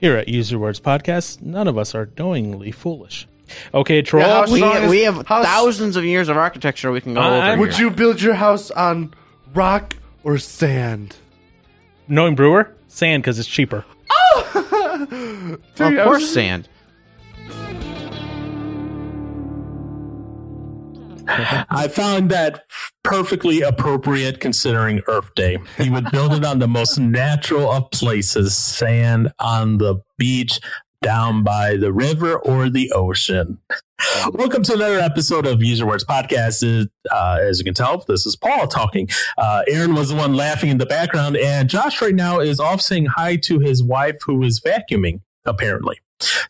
Here at User Words Podcast, none of us are knowingly foolish. Okay, troll. Yeah, We, strong is- we have how s- thousands of years of architecture we can go I'm- over. Would here. you build your house on rock or sand? knowing brewer, sand because it's cheaper. Oh! Of course, sand. I found that perfectly appropriate considering Earth Day. He would build it on the most natural of places, sand on the beach, down by the river or the ocean. Welcome to another episode of User Words Podcast. Uh, as you can tell, this is Paul talking. Uh, Aaron was the one laughing in the background, and Josh right now is off saying hi to his wife who is vacuuming, apparently.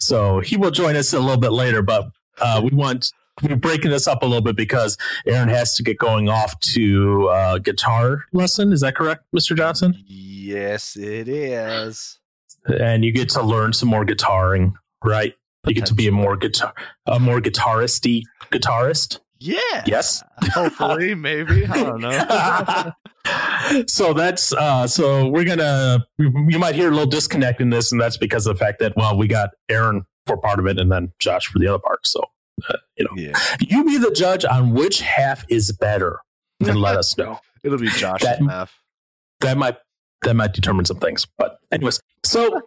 So he will join us a little bit later, but uh, we want we're breaking this up a little bit because Aaron has to get going off to uh, guitar lesson. Is that correct, Mr. Johnson? Yes, it is. And you get to learn some more guitaring, right? You get to be a more guitar, a more guitaristy guitarist. Yeah. Yes. Hopefully, maybe. I don't know. so that's uh so we're gonna you might hear a little disconnect in this and that's because of the fact that well we got aaron for part of it and then josh for the other part so uh, you know yeah. you be the judge on which half is better and let us know It'll be Josh's That- half. that might that might determine some things. But anyways, so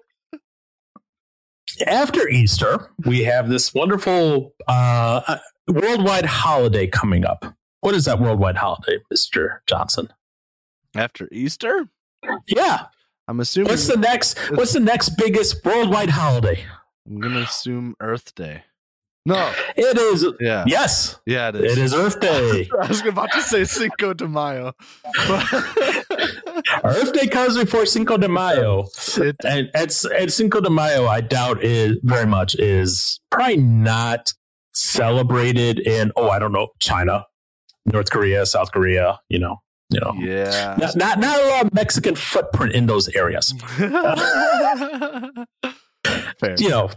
after Easter, we have this wonderful uh, uh, worldwide holiday coming up. What is that worldwide holiday, Mister Johnson? After Easter? Yeah, I'm assuming. what's the next? What's the next biggest worldwide holiday? I'm going to assume Earth Day. No. It is Yeah. yes, Yeah, it is. it is Earth Day. I was about to say Cinco de Mayo. Earth Day comes before Cinco de Mayo. it, and at, at Cinco de Mayo, I doubt is very much is probably not celebrated in oh I don't know China, North Korea, South Korea. You know, you know, yeah. not, not not a lot of Mexican footprint in those areas. Fair. You know.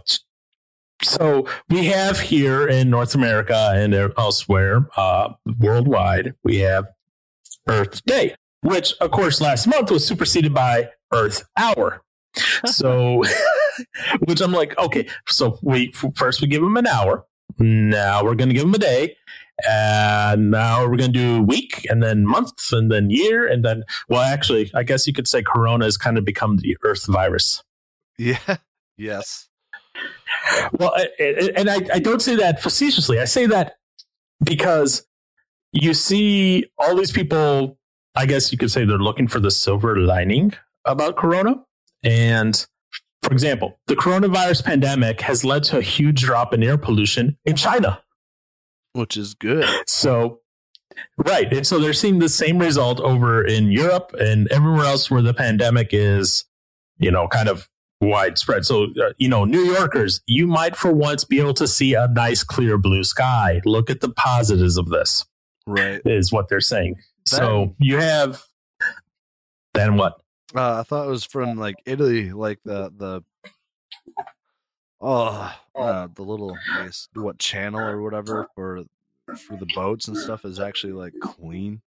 So we have here in North America and elsewhere, uh, worldwide, we have Earth Day, which of course last month was superseded by Earth Hour. So, which I'm like, okay, so we first we give them an hour. Now we're going to give them a day. And now we're going to do week and then month and then year. And then, well, actually, I guess you could say Corona has kind of become the Earth virus. Yeah. Yes. Well, and I, I don't say that facetiously. I say that because you see all these people, I guess you could say they're looking for the silver lining about Corona. And for example, the coronavirus pandemic has led to a huge drop in air pollution in China. Which is good. So, right. And so they're seeing the same result over in Europe and everywhere else where the pandemic is, you know, kind of widespread. So, uh, you know, New Yorkers, you might for once be able to see a nice, clear blue sky. Look at the positives of this, Right. is what they're saying. so you have, then what? Uh, I thought it was from like Italy, like the the oh uh, the little I guess what channel or whatever for for the boats and stuff is actually like clean,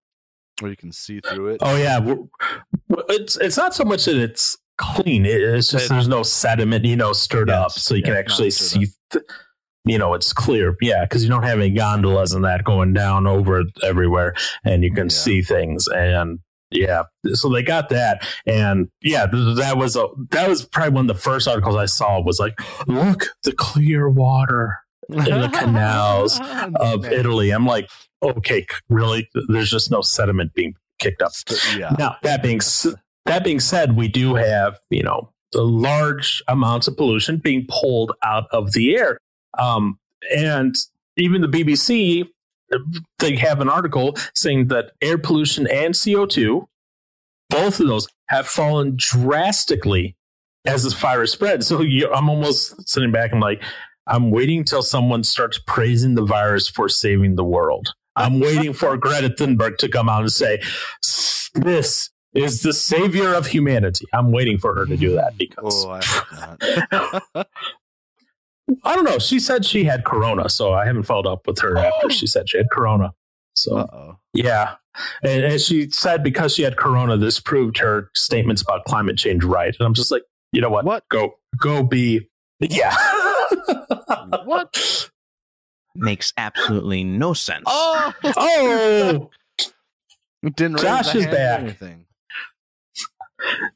where you can see through it. Oh, yeah. It's, it's not so much that it's clean, it- it's just there's no sediment, you know, stirred Yes, up. So you can actually see. Th- you know, it's clear. Yeah, because you don't have any gondolas and that going down over everywhere, and you can Yeah. see things. And yeah, so they got that, and yeah, th- that was a that was probably one of the first articles I saw. Was like, look, the clear water in the canals of. Italy. I'm like, okay, really? There's just no sediment being kicked up. Yeah. Now that being that being said, we do have you know large amounts of pollution being pulled out of the air, um, and even the BBC they have an article saying that air pollution and CO two, both of those have fallen drastically as this virus spread. So you, I'm almost sitting back and like, I'm waiting until someone starts praising the virus for saving the world. I'm waiting for Greta Thunberg to come out and say, "This is the savior of humanity." I'm waiting for her to do that because Oh, I. I don't know. She said she had corona, so I haven't followed up with her after she said she had corona. So Uh oh. yeah, and, and she said because she had corona, this proved her statements about climate change right. And I'm just like, you know what? What? Go go be yeah. What? Makes absolutely no sense. Oh, oh didn't Josh is back. Anything.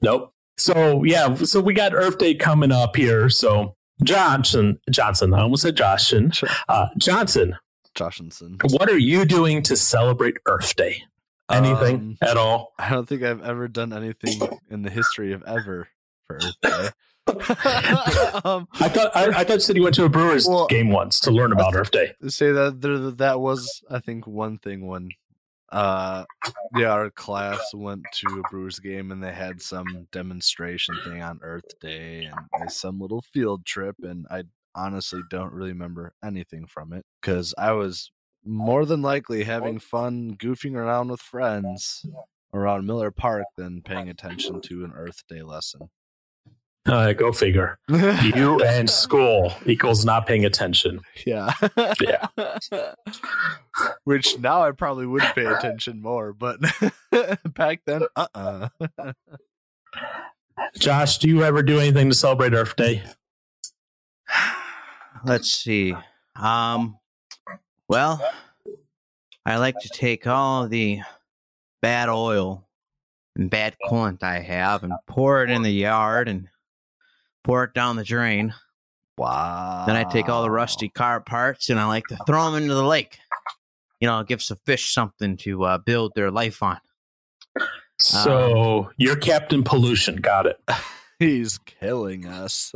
Nope. So yeah, so we got Earth Day coming up here. So Johnson Johnson, I almost said Johnson. Sure. Uh, Johnson, Joshinson. what are you doing to celebrate Earth Day? Anything Um, at all? I don't think I've ever done anything in the history of ever for Earth Day. um, I thought I, I thought you said you went to a Brewers Well, game once to learn about Earth Day. say that there, that was I think one thing when uh yeah our class went to a Brewers game and they had some demonstration thing on Earth Day and some little field trip and I honestly don't really remember anything from it because I was more than likely having fun goofing around with friends around Miller Park than paying attention to an Earth Day lesson. Uh, go figure. You and school equals not paying attention. Yeah. Yeah. Which now I probably would pay attention more, but back then, uh uh Josh, do you ever do anything to celebrate Earth Day? Let's see. Um, well, I like to take all the bad oil and bad coolant I have and pour it in the yard and pour it down the drain. Wow. Then I take all the rusty car parts and I like to throw them into the lake. You know, it gives the fish something to uh, build their life on. So you're Captain Pollution. Got it. He's killing us.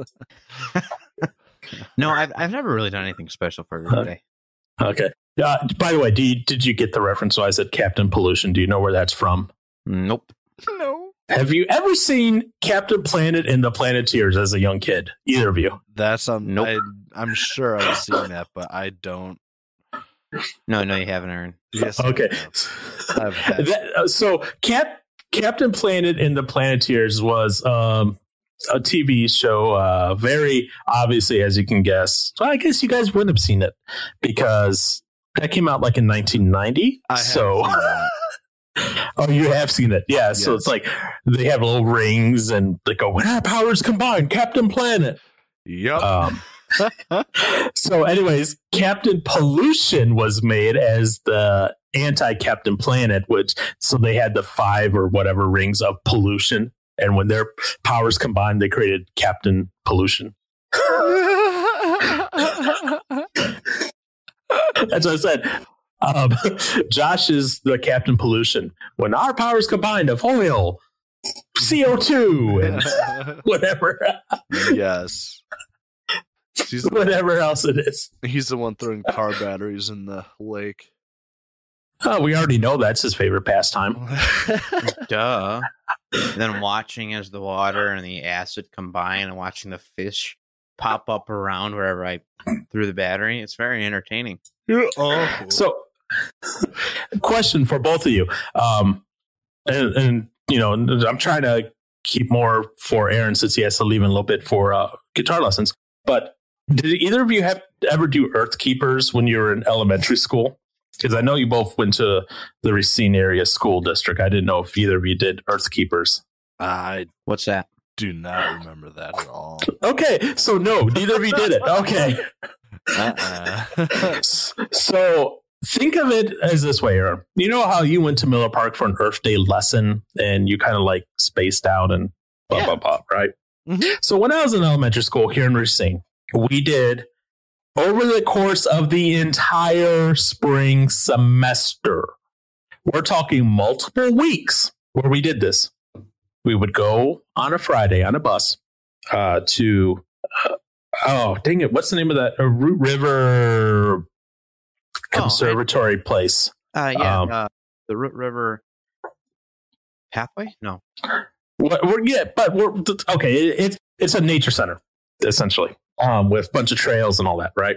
No, I've I've never really done anything special for Huh. Earth Day. Okay. Uh, by the way, do you, did you get the reference? So I said Captain Pollution. Do you know where that's from? Nope. no. Have you ever seen Captain Planet and the Planeteers as a young kid? Either of you? That's um Nope. I, I'm sure I've seen that, but I don't No, no, you haven't, Aaron. yes, Okay. have. I've had That- uh, so Cap, Captain Planet and the Planeteers was um, a TV show, uh, very obviously, as you can guess. So, I guess you guys wouldn't have seen it because that came out like in 1990. I so, seen oh, you have seen it, yeah. So it's like they have little rings and they go, "When our powers combine, Captain Planet." Yep. Um, so, anyways, Captain Pollution was made as the anti Captain Planet, which so they had the five or whatever rings of pollution. And when their powers combined, they created Captain Pollution. That's what I said. Um, Josh is the Captain Pollution. When our powers combined of oil, CO2, and whatever, yes. He's, whatever else it is. he's the one throwing car batteries in the lake. Oh, we already know that's his favorite pastime. Duh. And then watching as the water and the acid combine and watching the fish pop up around wherever I threw the battery. It's very entertaining. You're awful. So, question for both of you. Um, and, and, you know, I'm trying to keep more for Aaron since he has to leave in a little bit for uh, guitar lessons. But did either of you have ever do Earth Keepers when you were in elementary school? Because I know you both went to the Racine area school district. I didn't know if either of you did Earth Keepers. I What's that? do not remember that at all. Okay, so no, neither of you did it. Okay. Uh-uh. So think of it as this way, Aaron. You know how you went to Miller Park for an Earth Day lesson and you kind of like spaced out and blah, Yeah. blah, blah, right? Mhm. So when I was in elementary school here in Racine, we did over the course of the entire spring semester. We're talking multiple weeks where we did this. We would go on a Friday on a bus uh, to, uh, oh, dang it. What's the name of that? Uh, Root River Conservatory place. Uh, yeah, Um, uh, the Root River Pathway? No. We're, yeah, but we're okay. It, it's it's a nature center essentially, um, with a bunch of trails and all that, right?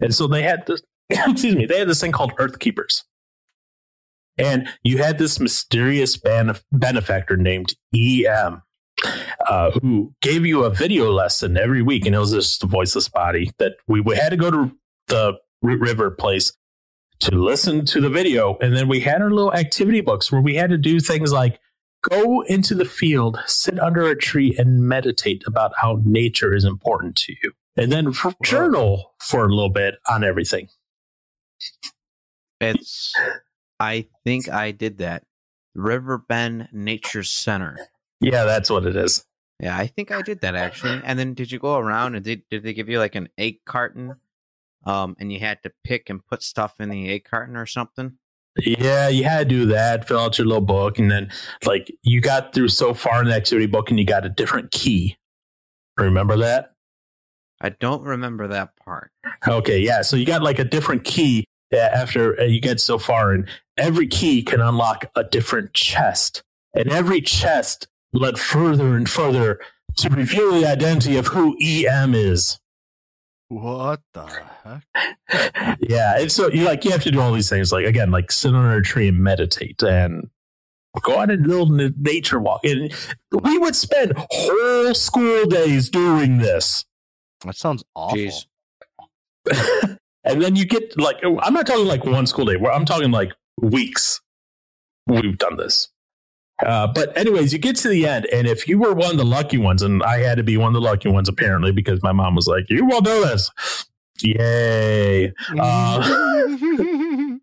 And so they had this. excuse me. They had this thing called Earth Keepers, and you had this mysterious benef- benefactor named EM, uh, who gave you a video lesson every week, and it was just a voiceless body that we, we had to go to the River place to listen to the video, and then we had our little activity books where we had to do things like go into the field, sit under a tree, and meditate about how nature is important to you, and then journal for a little bit on everything. It's. I think I did that. Riverbend Nature Center. Yeah, that's what it is. Yeah, I think I did that actually. And then did you go around and did did they give you like an egg carton? Um, and you had to pick and put stuff in the egg carton or something. Yeah, you had to do that, fill out your little book, and then like you got through so far in the activity book and you got a different key. Remember that? I don't remember that part. Okay, yeah. So you got like a different key after uh, you get so far, and every key can unlock a different chest, and every chest led further and further to reveal the identity of who EM is. What the heck? yeah, and so you like you have to do all these things. Like again, like sit under a tree and meditate, and go on a little nature walk. And we would spend whole school days doing this. That sounds awful. And then you get like I'm not talking like one school day. I'm talking like weeks. We've done this. Uh, but anyways, you get to the end, and if you were one of the lucky ones, and I had to be one of the lucky ones apparently because my mom was like, "You will do this." Yay! Uh,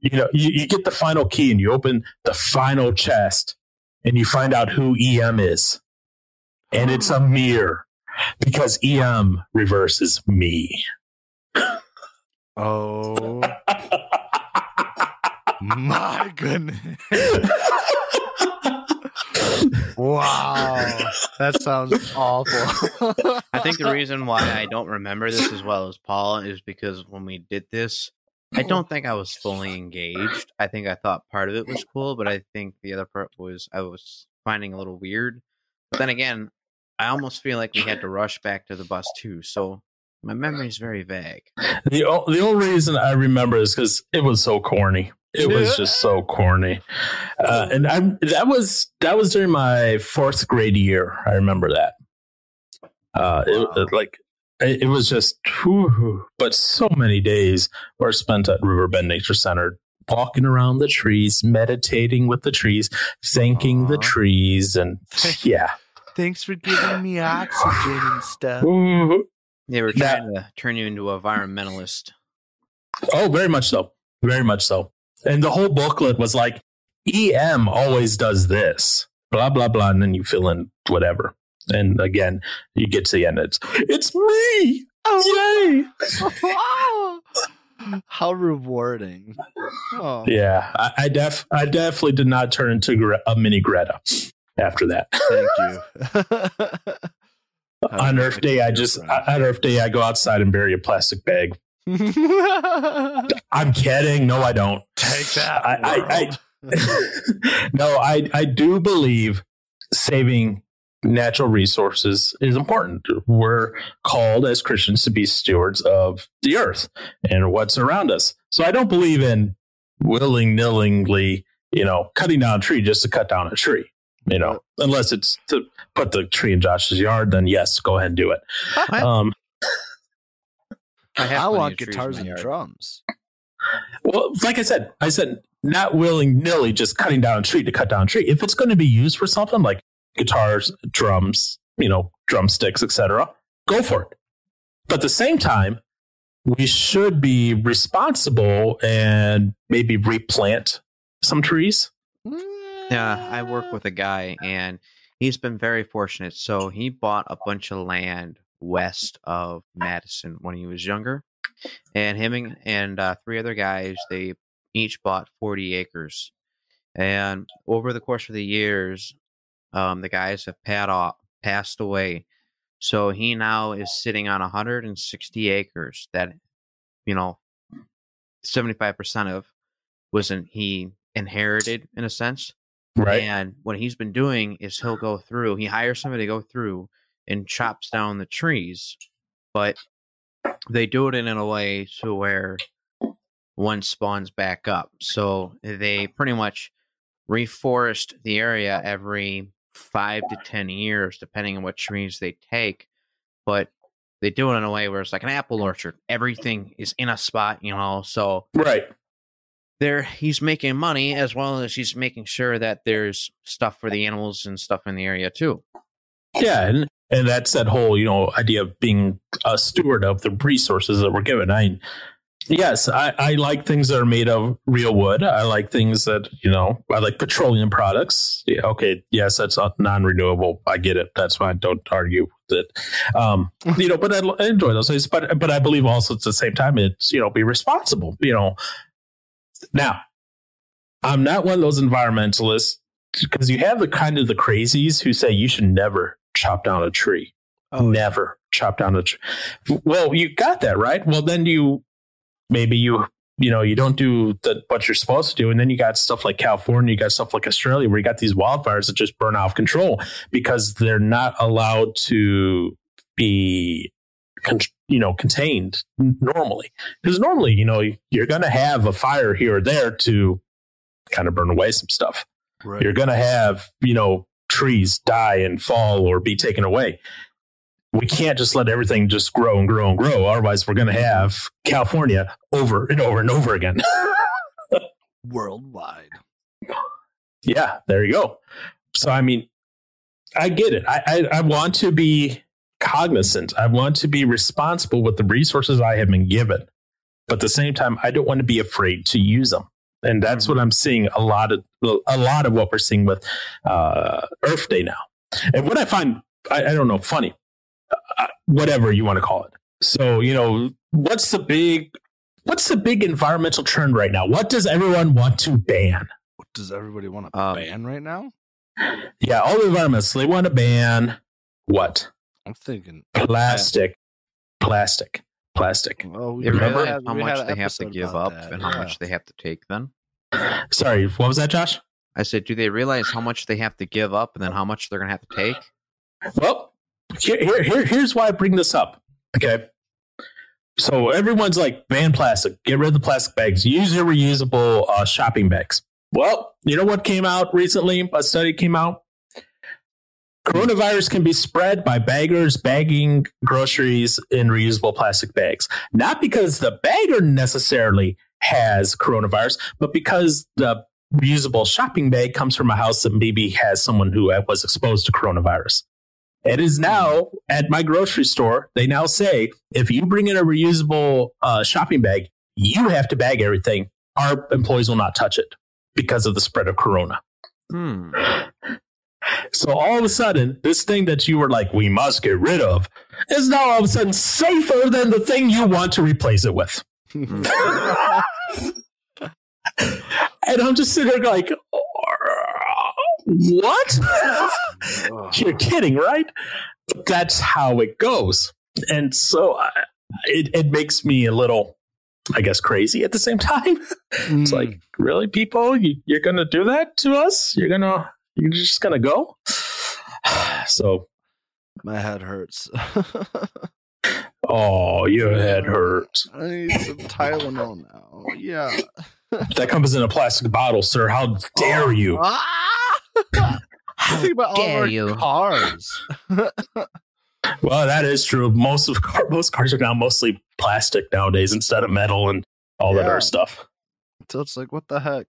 you know, you, you get the final key, and you open the final chest, and you find out who EM is, and it's a mirror because EM reverses me. oh my goodness! wow, that sounds awful. I think the reason why I don't remember this as well as Paul is because when we did this, I don't think I was fully engaged. I think I thought part of it was cool, but I think the other part was I was finding a little weird. But then again, I almost feel like we had to rush back to the bus too. So my memory is very vague. The o- the only reason I remember is because it was so corny. It was just so corny, uh, and I that was that was during my fourth grade year. I remember that. Uh, it, Wow. it, like it, it was just, whew, but so many days were spent at Riverbend Nature Center, walking around the trees, meditating with the trees, thanking the trees, and yeah, Thanks for giving me oxygen and stuff. Ooh. They were That- trying to turn you into a environmentalist. Oh, very much so. Very much so. And the whole booklet was like, EM always does this, blah, blah, blah. And then you fill in whatever. And again, you get to the end. It's, it's me. Oh. Yay. How rewarding. Oh. Yeah. I, I, def, I definitely did not turn into a mini Greta after that. Thank you. on Earth Day, I just, on Earth Day, I go outside and bury a plastic bag. I'm kidding. No, I don't. Take that. I- I- I- no, I I do believe saving natural resources is important. We're called as Christians to be stewards of the earth and what's around us. So I don't believe in willing nillingly, you know, cutting down a tree just to cut down a tree. You know, unless it's to put the tree in Josh's yard, then yes, go ahead and do it. Um, I, have I want of trees in guitars and drums. Well, like I said, I said not willing nilly just cutting down a tree to cut down a tree. If it's going to be used for something like guitars, drums, you know, drumsticks, etc., go for it. But at the same time, we should be responsible and maybe replant some trees. Yeah, I work with a guy and he's been very fortunate. So he bought a bunch of land west of Madison when he was younger. And him and, uh, three other guys, they each bought 40 acres. And over the course of the years, um, the guys have pat off, passed away. So he now is sitting on 160 acres that, you know, 75% of wasn't he inherited in a sense. Right. And what he's been doing is he'll go through, he hires somebody to go through and chops down the trees, but they do it in a way to where one spawns back up. So they pretty much reforest the area every five to ten years, depending on what trees they take. But they do it in a way where it's like an apple orchard. Everything is in a spot, you know. So Right. There, he's making money as well as he's making sure that there's stuff for the animals and stuff in the area too. Yeah, and and that's that whole you know idea of being a steward of the resources that we're given. I yes, I, I like things that are made of real wood. I like things that you know. I like petroleum products. Yeah, okay, yes, that's non-renewable. I get it. That's fine. Don't argue with it. Um, you know, but I, I enjoy those things. But but I believe also at the same time it's you know be responsible. You know, now I'm not one of those environmentalists because you have the kind of the crazies who say you should never chop down a tree. Oh, never chop down a tree. Well, you got that right. Well, then you maybe you you know you don't do the, what you're supposed to do, and then you got stuff like California, you got stuff like Australia, where you got these wildfires that just burn out of control because they're not allowed to be you know contained normally. Because normally you know you're going to have a fire here or there to kind of burn away some stuff. Right. you're going to have you know trees die and fall or be taken away. We can't just let everything just grow and grow and grow. Otherwise we're going to have california over and over and over again. Worldwide. yeah there you go. So i mean i get it. I, I i want to be cognizant. I want to be responsible with the resources i have been given. But at the same time i don't want to be afraid to use them. And that's what i'm seeing a lot of a lot of what we're seeing with uh earth day now. And what i find i, I don't know funny uh, whatever you want to call it. So you know what's the big what's the big environmental trend right now? What does everyone want to ban? What does everybody want to Um, ban right now? yeah all the environmentalists they want to ban what I'm thinking. plastic plastic plastic Oh, we They Remember realize had- how we had much they have to give up that, and how much they have to take then? sorry what was that josh I said, do they realize how much they have to give up and then how much they're going to have to take? Well, here, here, here, here's why I bring this up. Okay. So everyone's like, ban plastic, get rid of the plastic bags, use your reusable uh, shopping bags. Well, you know what came out recently? A study came out. Coronavirus can be spread by baggers bagging groceries in reusable plastic bags. Not because the bagger necessarily has coronavirus, but because the reusable shopping bag comes from a house that maybe has someone who was exposed to coronavirus. It is now at my grocery store. They now say if you bring in a reusable uh, shopping bag, you have to bag everything. Our employees will not touch it because of the spread of corona. Hmm. So all of a sudden, this thing that you were like, we must get rid of, is now all of a sudden safer than the thing you want to replace it with. and I'm just sitting there like, what? You're kidding, right? But that's how it goes. And so I, it, it makes me a little, I guess, crazy at the same time. it's hmm. like, really, people, you, you're going to do that to us? You're going to, you're just to go? so, my head hurts. oh, your head hurts. I need some Tylenol now. Yeah. That comes in a plastic bottle, sir. How dare you? Ah! Think about all dare our you. cars. Well, that is true. Most of car, most cars are now mostly plastic nowadays instead of metal and all that other stuff. So it's like, what the heck?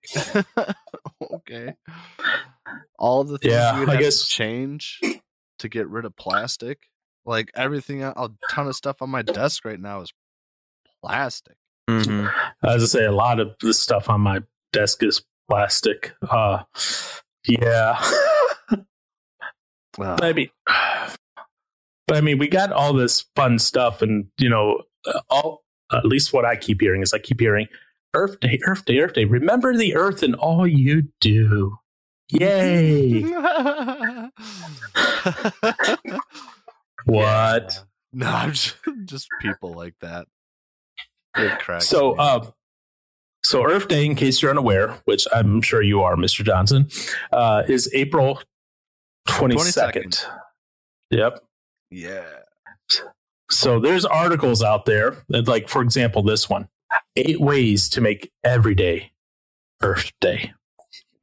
okay. All the things Yeah, we'd I have guess- to change to get rid of plastic. Like everything, a ton of stuff on my desk right now is plastic. hmm As I say, a lot of the stuff on my desk is plastic. Uh, yeah, Ah, but I mean, but I mean, we got all this fun stuff, and you know, uh, all at least what I keep hearing is I keep hearing Earth Day, Earth Day, Earth Day. Remember the Earth and all you do. Yay! what? Yeah. No, I'm just, just people like that. It cracks So, uh, so Earth Day, in case you're unaware, which I'm sure you are, Mr. Johnson, uh, is April 22nd. 22nd. Yep. yeah. So there's articles out there that, like, for example, this one eight ways to make every day Earth Day.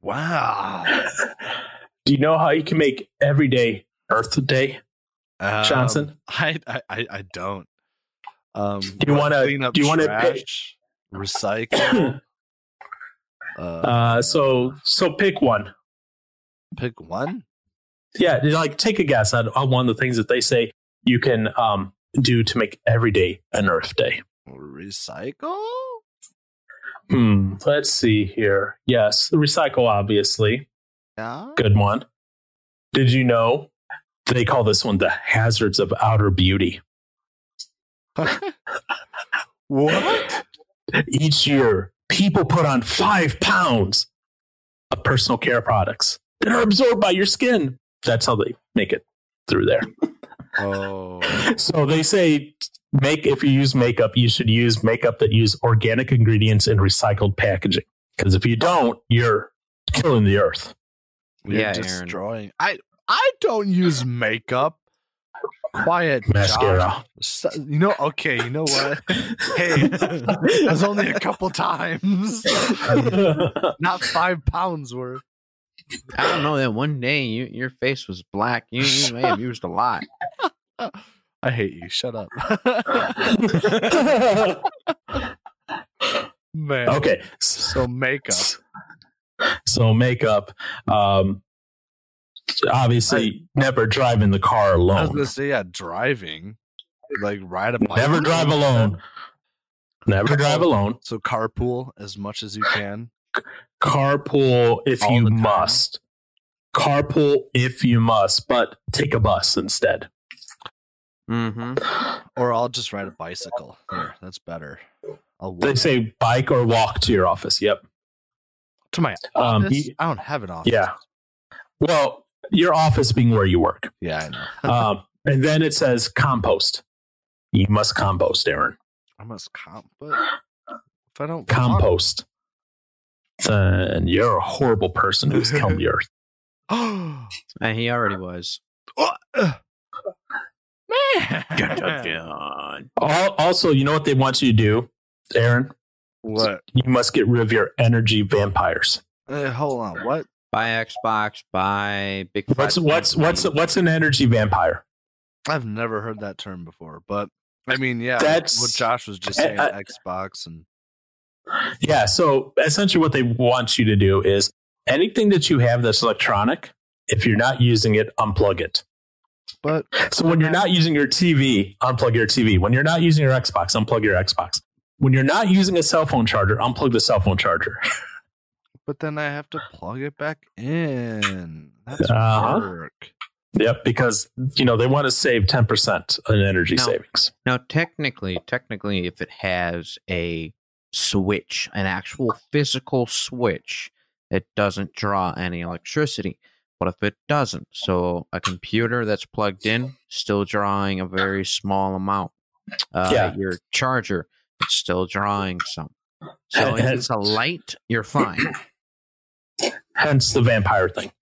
Wow. Do you know how you can make every day Earth Day? Um, Johnson? I, I I don't. Um, Do you clean up do you wanna trash, recycle? uh, Uh, so so pick one. pick one. Yeah, like take a guess on, on one of the things that they say you can um, do to make every day an Earth Day. Recycle. Hmm. Let's see here. Yes, recycle, obviously. Yeah. Good one. Did you know they call this one the hazards of outer beauty? what? Each year, people put on five pounds of personal care products that are absorbed by your skin. That's how they make it through there. Oh. So they say make if you use makeup, you should use makeup that use organic ingredients and recycled packaging. Because if you don't, you're killing the earth. You're Yeah, Aaron. destroying. I I don't use makeup. Quiet, Mascara. So- You know, okay. You know what? hey, that's only a couple times, not five pounds worth. I don't know that one day you, your face was black. You, you may have used a lot. I hate you. Shut up, man. okay. So makeup. So makeup. Um, obviously, never drive in the car alone. I was gonna say, yeah, driving, like ride a bike. Never drive alone. Never drive alone. So carpool as much as you can. Carpool if All you must. Carpool if you must, but take a bus instead. Mm-hmm. Or I'll just ride a bicycle. There, that's better. They say bike or walk to your office. Yep. to my Um, office. you- I don't have an office. Yeah. Well, your office being where you work. yeah, I know. Um, and then it says compost. You must compost, Aaron. I must compost. if I don't Compost. Then you're a horrible person who's killed the earth. Oh, And he already was. man. Al- Also, you know what they want you to do, Aaron? what? You must get rid of your energy vampires. Uh, hold on. What? Buy Xbox, buy Big What's what's what's what's an energy vampire? I've never heard that term before, but I mean, yeah, That's- what Josh was just I- saying. I- Xbox and Yeah. So essentially, what they want you to do is anything that you have that's electronic. If you're not using it, unplug it. But So when you're not using your TV, unplug your TV. When you're not using your Xbox, unplug your Xbox. When you're not using a cell phone charger, unplug the cell phone charger. but then I have to plug it back in. That's Uh-huh. work. yep, because you know they want to save ten percent in energy No. savings. Now, technically, technically, if it has a switch, an actual physical switch, it doesn't draw any electricity. But if it doesn't, so a computer that's plugged in, still drawing a very small amount. Uh, Yeah. Your charger, it's still drawing some. So if it's a light, you're fine. Hence the vampire thing.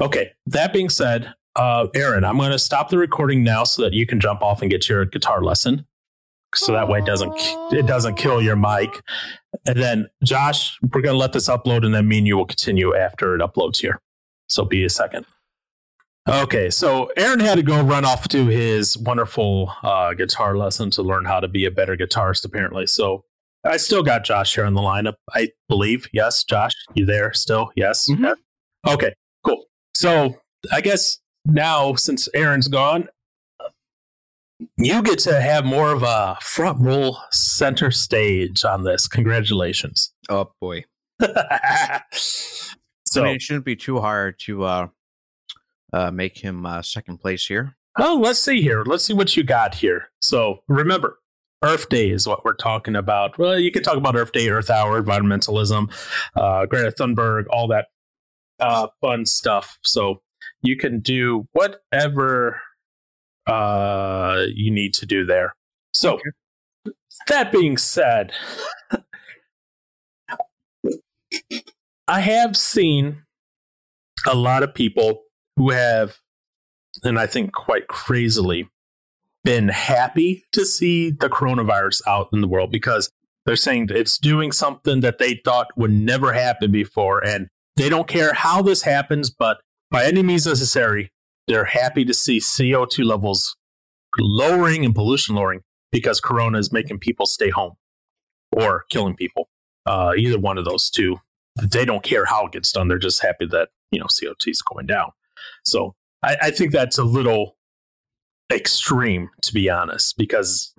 Okay. That being said, uh, Aaron, I'm going to stop the recording now so that you can jump off and get to your guitar lesson. So that way it doesn't it doesn't kill your mic. And then Josh, we're going to let this upload, and then me and you will continue after it uploads here. So be a second. Okay, so Aaron had to go run off to his wonderful uh, guitar lesson to learn how to be a better guitarist, apparently. So I still got Josh here on the lineup, I believe. Yes, Josh, you there still? Yes. Mhm. Okay, cool. So I guess now, since Aaron's gone, you get to have more of a front row center stage on this. Congratulations. Oh boy! so, I mean, it shouldn't be too hard to uh, uh, make him uh, second place here. well, let's see here. Let's see what you got here. So, remember, Earth Day is what we're talking about. Well, you can talk about Earth Day, Earth Hour, environmentalism, uh, Greta Thunberg, all that uh, fun stuff. So, you can do whatever uh, you need to do there. So, that being said, I have seen a lot of people who have, and I think quite crazily, been happy to see the coronavirus out in the world because they're saying it's doing something that they thought would never happen before. And they don't care how this happens, but by any means necessary, they're happy to see CO2 levels lowering and pollution lowering because Corona is making people stay home or killing people. Uh, either one of those two. They don't care how it gets done. They're just happy that, you know, CO2 is going down. So I, I think that's a little extreme, to be honest, because,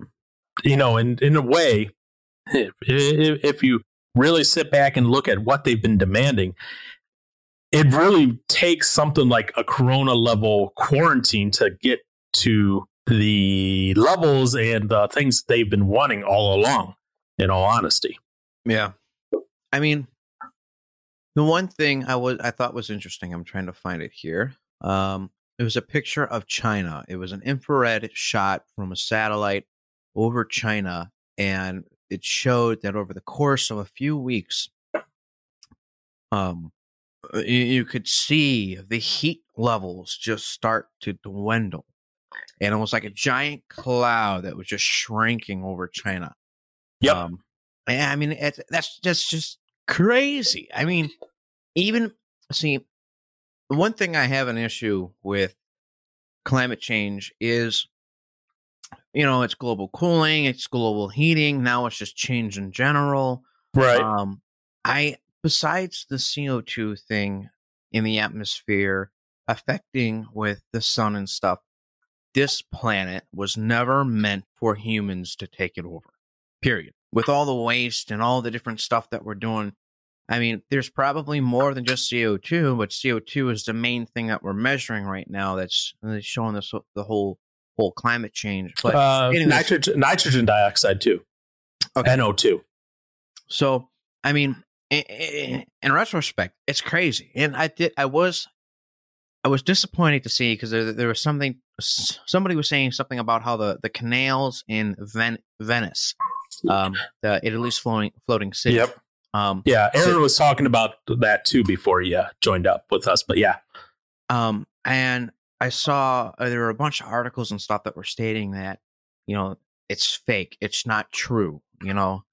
you know, in, in a way, if, if you really sit back and look at what they've been demanding, it really takes something like a corona level quarantine to get to the levels and uh, things they've been wanting all along in all honesty yeah i mean the one thing i was i thought was interesting i'm trying to find it here um it was a picture of china it was an infrared shot from a satellite over china and it showed that over the course of a few weeks um you, you could see the heat levels just start to dwindle and it was like a giant cloud that was just shrinking over China. Yeah, Um, I mean, that's that's just crazy. I mean, even see, one thing I have an issue with climate change is, you know, it's global cooling, it's global heating. Now it's just change in general. right Um, I besides the CO two thing in the atmosphere affecting with the sun and stuff, this planet was never meant for humans to take it over. Period. With all the waste and all the different stuff that we're doing, I mean, there's probably more than just CO2, but CO2 is the main thing that we're measuring right now. That's that's showing us the whole whole climate change. But uh, anyways. nitrogen, nitrogen dioxide too Okay. no2 So, I mean, i- i- in retrospect, it's crazy. And I did, I was, I was disappointed to see because there, there was something, somebody was saying something about how the, the canals in Ven- Venice, um, the Italy's floating, floating city. yep Um, yeah aaron was talking about that too before he uh, joined up with us but yeah Um, and I saw uh, there were a bunch of articles and stuff that were stating that, you know, it's fake, it's not true, you know.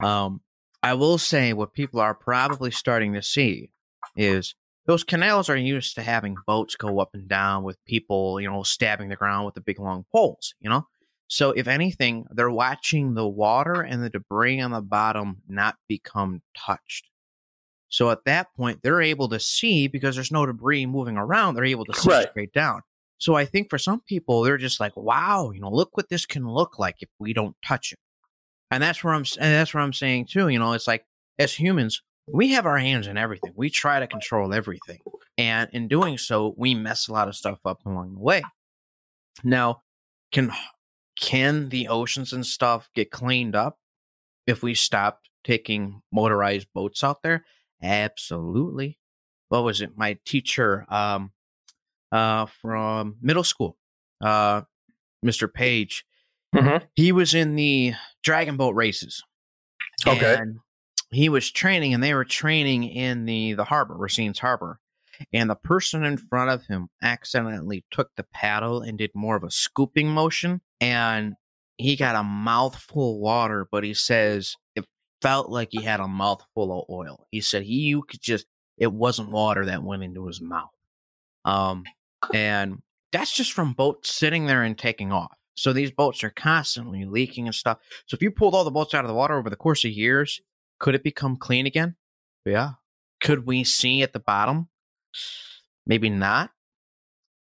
Um, I will say what people are probably starting to see is those canals are used to having boats go up and down with people, you know, stabbing the ground with the big long poles, you know. So if anything, they're watching the water and the debris on the bottom not become touched. So at that point, they're able to see because there's no debris moving around. They're able to see Right. straight down. So I think for some people, they're just like, "Wow, you know, look what this can look like if we don't touch it." And that's where I'm. And that's where I'm saying too. You know, it's like as humans, we have our hands in everything. We try to control everything, and in doing so, we mess a lot of stuff up along the way. Now, can can the oceans and stuff get cleaned up if we stopped taking motorized boats out there? Absolutely. What was it? My teacher um uh from middle school, uh Mr. Page, Mhm. he was in the dragon boat races. Okay. And he was training and they were training in the the harbor, Racine's harbor. And the person in front of him accidentally took the paddle and did more of a scooping motion and he got a mouthful of water, but he says it felt like he had a mouthful of oil. He said he you could just it wasn't water that went into his mouth. Um and that's just from boats sitting there and taking off. So these boats are constantly leaking and stuff. So if you pulled all the boats out of the water over the course of years, could it become clean again? Yeah. Could we see at the bottom? Maybe not.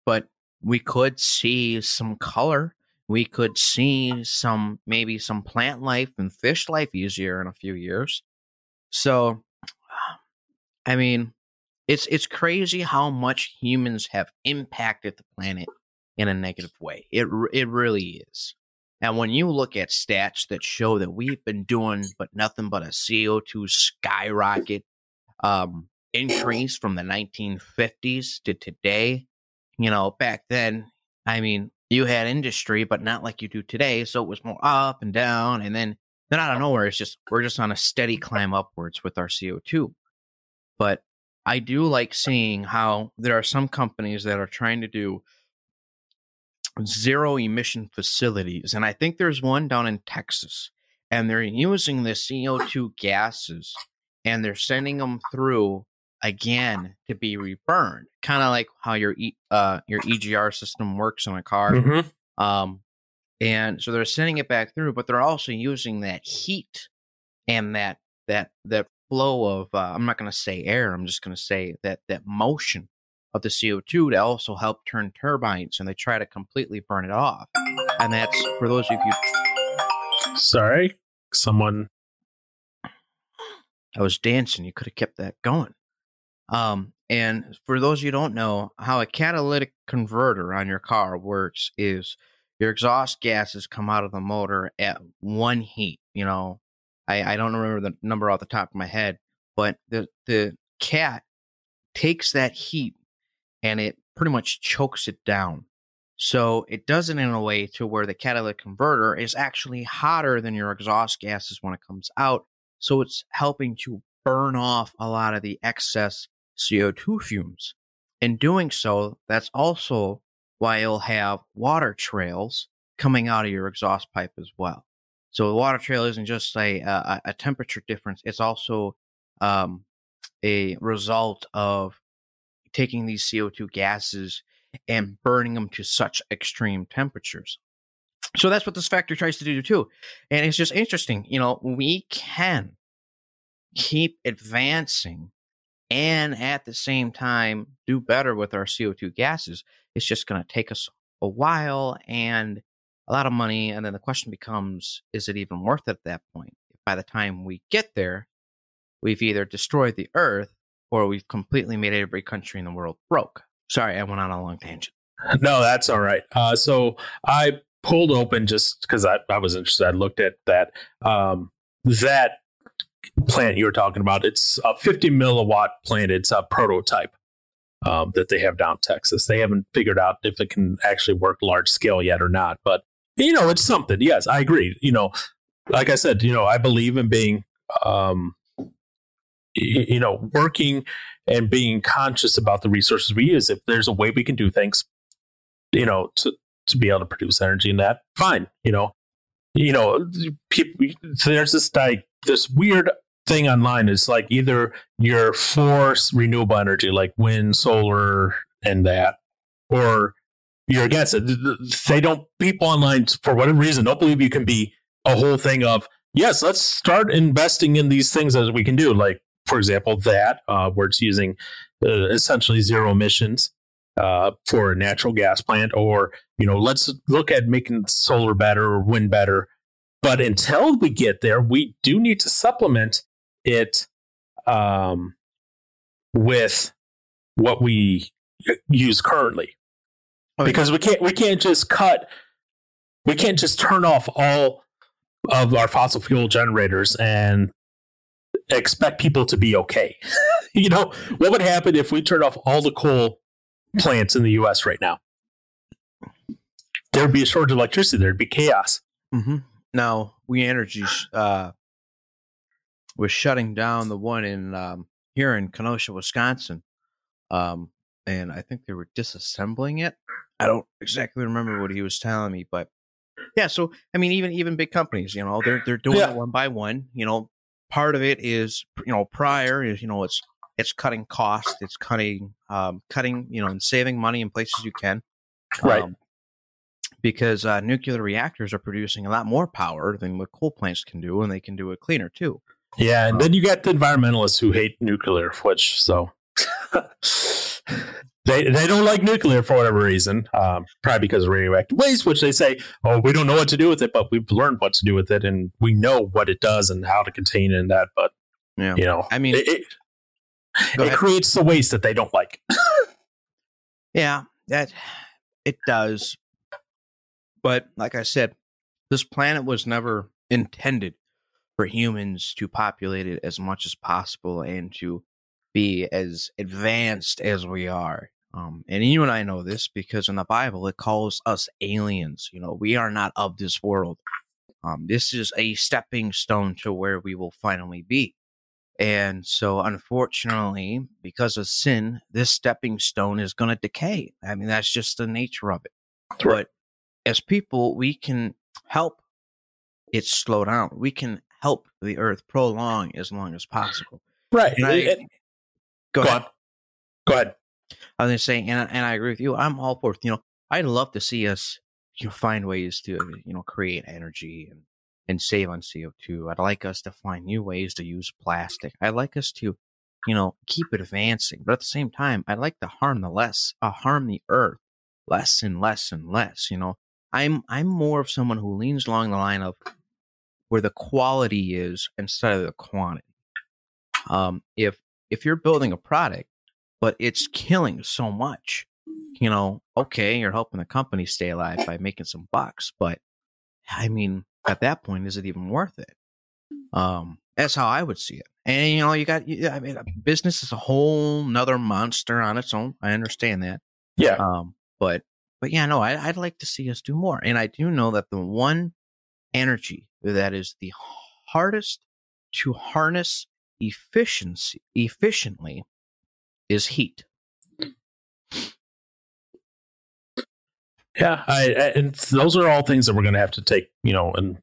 But we could see some color. We could see some maybe some plant life and fish life easier in a few years. So I mean, it's it's crazy how much humans have impacted the planet in a negative way. It it really is. And when you look at stats that show that we've been doing but nothing but a CO2 skyrocket um, increase from the 1950s to today, you know, back then, I mean, you had industry, but not like you do today. So it was more up and down. And then, then out of nowhere, it's just, we're just on a steady climb upwards with our CO2. But I do like seeing how there are some companies that are trying to do zero emission facilities. And I think there's one down in Texas. And they're using the CO2 gases and they're sending them through again to be reburned, kind of like how your e, uh, your EGR system works in a car. Mhm. Um, and so they're sending it back through, but they're also using that heat and that that that flow of uh, I'm not going to say air. I'm just going to say that that motion of the CO2 to also help turn turbines, and they try to completely burn it off. And that's for those of you. Sorry, someone. I was dancing. You could have kept that going. Um, and for those you don't know how a catalytic converter on your car works is your exhaust gases come out of the motor at one heat. You know, I, I don't remember the number off the top of my head, but the the cat takes that heat and it pretty much chokes it down. So it does it in a way to where the catalytic converter is actually hotter than your exhaust gases when it comes out. So it's helping to burn off a lot of the excess CO2 fumes. In doing so, that's also why you'll have water trails coming out of your exhaust pipe as well. So the water trail isn't just a a, a temperature difference; it's also um, a result of taking these CO2 gases and burning them to such extreme temperatures. So that's what this factory tries to do too. And it's just interesting, you know, we can keep advancing and at the same time do better with our CO2 gases. It's just going to take us a while and a lot of money. And then the question becomes is it even worth it at that point? If By the time we get there, we've either destroyed the earth or we've completely made every country in the world broke. Sorry, I went on a long tangent. No, that's all right. Uh, so I pulled open just because I, I was interested. I looked at that um, that plant you were talking about. It's a 50 milliwatt plant. It's a prototype um, that they have down Texas. They haven't figured out if it can actually work large scale yet or not. But you know, it's something. Yes, I agree. You know, like I said, you know, I believe in being, um, you know, working and being conscious about the resources we use. If there's a way we can do things, you know, to to be able to produce energy in that, fine. You know, you know, people. There's this like this weird thing online. It's like either you're for renewable energy, like wind, solar, and that, or you're against it. They don't. People online, for whatever reason, don't believe you can be a whole thing of yes. Let's start investing in these things as we can do, like for example, that uh, where it's using uh, essentially zero emissions uh, for a natural gas plant, or you know, let's look at making solar better or wind better. But until we get there, we do need to supplement it um, with what we use currently, yeah. because we can't we can't just cut we can't just turn off all of our fossil fuel generators and expect people to be okay. you know, what would happen if we turned off all the coal plants in the US right now? There'd be a shortage of electricity, there'd be chaos. Mm-hmm. Now, We Energy uh, was shutting down the one in um, here in Kenosha, Wisconsin, um, and I think they were disassembling it. I don't exactly remember what he was telling me, but yeah. So I mean, even even big companies, you know, they're they're doing Yeah. it one by one. You know, part of it is you know prior is you know it's it's cutting costs, it's cutting um, cutting you know and saving money in places you can, Right. Um, because uh, nuclear reactors are producing a lot more power than what coal plants can do, and they can do it cleaner too. Yeah, and then you got the environmentalists who hate nuclear, which so they they don't like nuclear for whatever reason, um, probably because of radioactive waste, which they say, oh, we don't know what to do with it, but we've learned what to do with it, and we know what it does and how to contain it and that. But Yeah. you know, I mean- it, it, Go it ahead. creates the waste that they don't like. Yeah, that it does. But like I said, this planet was never intended for humans to populate it as much as possible and to be as advanced as we are. Um, and you and I know this because in the Bible it calls us aliens. You know, we are not of this world. Um, this is a stepping stone to where we will finally be. And so, unfortunately, because of sin, this stepping stone is going to decay. I mean, that's just the nature of it. But as people, we can help it slow down. We can help the earth prolong as long as possible. Right. I- And- Go, Go ahead. on. Go ahead. I was gonna say, and and I agree with you. I'm all for it. You know, I'd love to see us, you know, find ways to you know create energy and and save on CO2. I'd like us to find new ways to use plastic. I'd like us to, you know, keep advancing. But at the same time, I'd like to harm the less, uh, harm the earth less and less and less. You know, I'm I'm more of someone who leans along the line of where the quality is instead of the quantity. Um, if if you're building a product, but it's killing so much, you know, okay, you're helping the company stay alive by making some bucks, but I mean, at that point, is it even worth it? Um, that's how I would see it. And you know, you got, I mean, business is a whole nother monster on its own. I understand that. Yeah. Um, but but yeah, no, I, I'd like to see us do more. And I do know that the one energy that is the hardest to harness efficiency efficiently is heat. Yeah, I, and those are all things that we're going to have to take, you know, and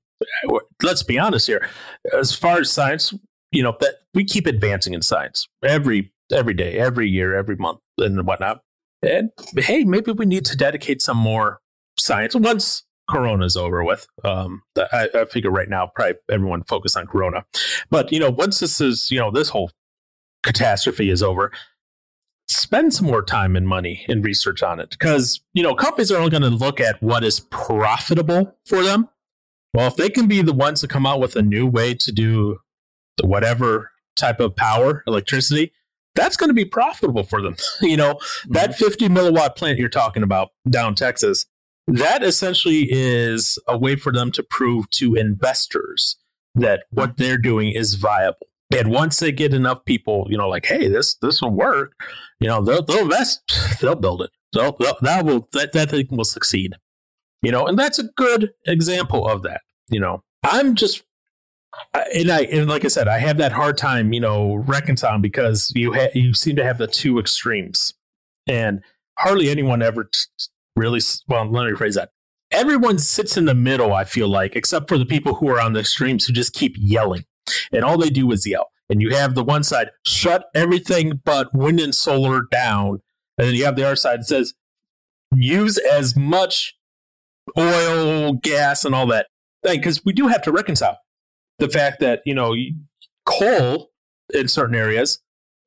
let's be honest here. As far as science, you know, that we keep advancing in science every every day, every year, every month, and whatnot. And hey, maybe we need to dedicate some more science once Corona's over with. Um, I, I figure right now, probably everyone focus on Corona, but you know, once this is, you know, this whole catastrophe is over, spend some more time and money and research on it. Because you know companies are only going to look at what is profitable for them. Well if they can be the ones to come out with a new way to do the whatever type of power electricity that's going to be profitable for them. You know mm-hmm. that 50 milliwatt plant you're talking about down texas that essentially is a way for them to prove to investors that what they're doing is viable and once they get enough people you know like hey this this will work you know they'll, they'll invest. They'll build it. They'll, they'll, that will that, that thing will succeed. You know and that's a good example of that you know. I'm just and i and like i said i have that hard time you know reconciling because you ha- you seem to have the two extremes. And hardly anyone ever t- really well let me rephrase that. Everyone sits in the middle i feel like except for the people who are on the extremes who just keep yelling and all they do is yell. And you have the one side shut everything but wind and solar down. And then you have the other side that says use as much oil gas and all that. Because we do have to reconcile the fact that you know coal in certain areas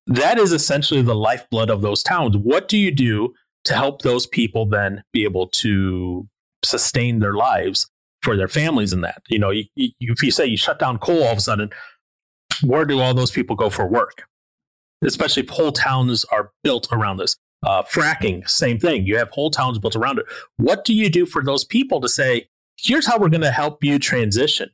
that is essentially the lifeblood of those towns. What do you do to help those people then be able to sustain their lives for their families and that you know you, you, if you say you shut down coal all of a sudden where do all those people go for work? Especially if whole towns are built around this. Uh, fracking, same thing. You have whole towns built around it. What do you do for those people to say, here's how we're going to help you transition?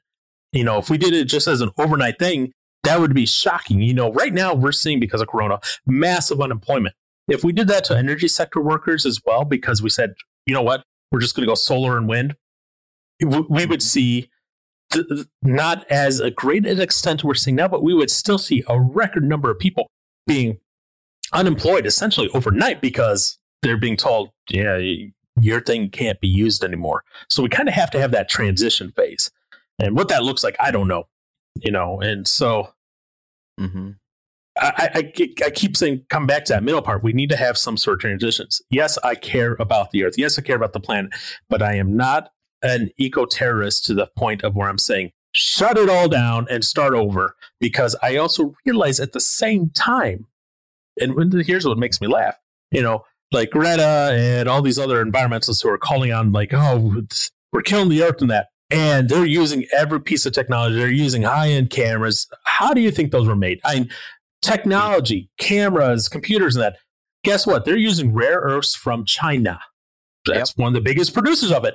You know, if we did it just as an overnight thing, that would be shocking. You know, right now we're seeing because of Corona massive unemployment. If we did that to energy sector workers as well, because we said, you know what, we're just going to go solar and wind, we would see not as a great an extent we're seeing now, but we would still see a record number of people being unemployed essentially overnight because they're being told, yeah, your thing can't be used anymore. So we kind of have to have that transition phase. And what that looks like, I don't know, you know, and so Mm-hmm. I, I, I I keep saying, come back to that middle part. We need to have some sort of transitions. Yes, I care about the earth. Yes, I care about the planet, but I am not an eco terrorist to the point of where I'm saying, shut it all down and start over. Because I also realize at the same time, and when- here's what makes me laugh, you know, like Greta and all these other environmentalists who are calling on, like, oh, we're killing the earth and that. And they're using every piece of technology. They're using high end cameras. How do you think those were made? I mean, technology, cameras, computers, and that. Guess what? They're using rare earths from China. That's one of the biggest producers of it.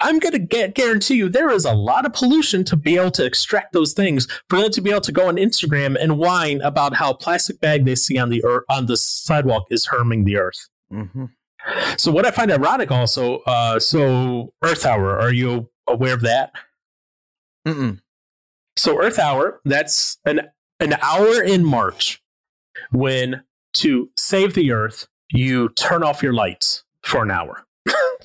I'm going to get, guarantee you there is a lot of pollution to be able to extract those things for them to be able to go on Instagram and whine about how plastic bag they see on the earth, on the sidewalk is harming the earth. Mm-hmm. So what I find ironic also, uh, so Earth Hour, are you aware of that? Mm-mm. So Earth Hour, that's an an hour in March when to save the earth, you turn off your lights for an hour.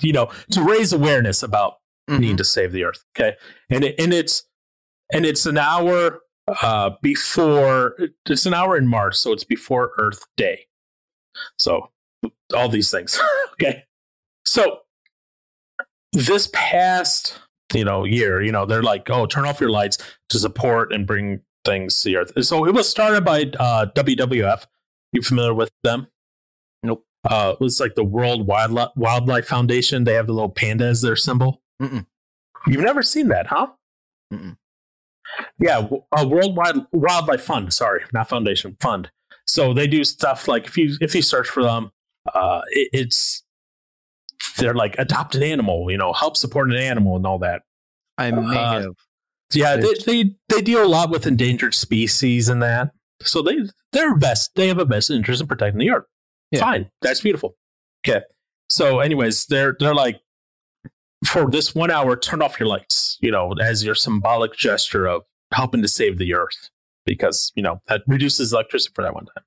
You know, to raise awareness about Mm-hmm. need to save the earth. Okay. And it, and it's and it's an hour uh, before it's an hour in March, so it's before Earth Day. So all these things. okay. So this past, you know, year, you know, they're like, oh, turn off your lights to support and bring things to the earth. So it was started by uh, WWF. You familiar with them? Uh, it was like the World Wildlife, Wildlife Foundation. They have the little panda as their symbol. Mm-mm. You've never seen that, huh? Mm-mm. Yeah, a Worldwide Wildlife Fund. Sorry, not foundation fund. So they do stuff like if you if you search for them, uh, it, it's they're like adopt an animal, you know, help support an animal and all that. I may Uh, have. Yeah, they, they they deal a lot with endangered species and that. So they they're best. They have a best interest in protecting the earth. Yeah. Fine, that's beautiful. Okay. So, anyways, they're they're like for this one hour, turn off your lights. You know, as your symbolic gesture of helping to save the earth because you know that reduces electricity for that one time.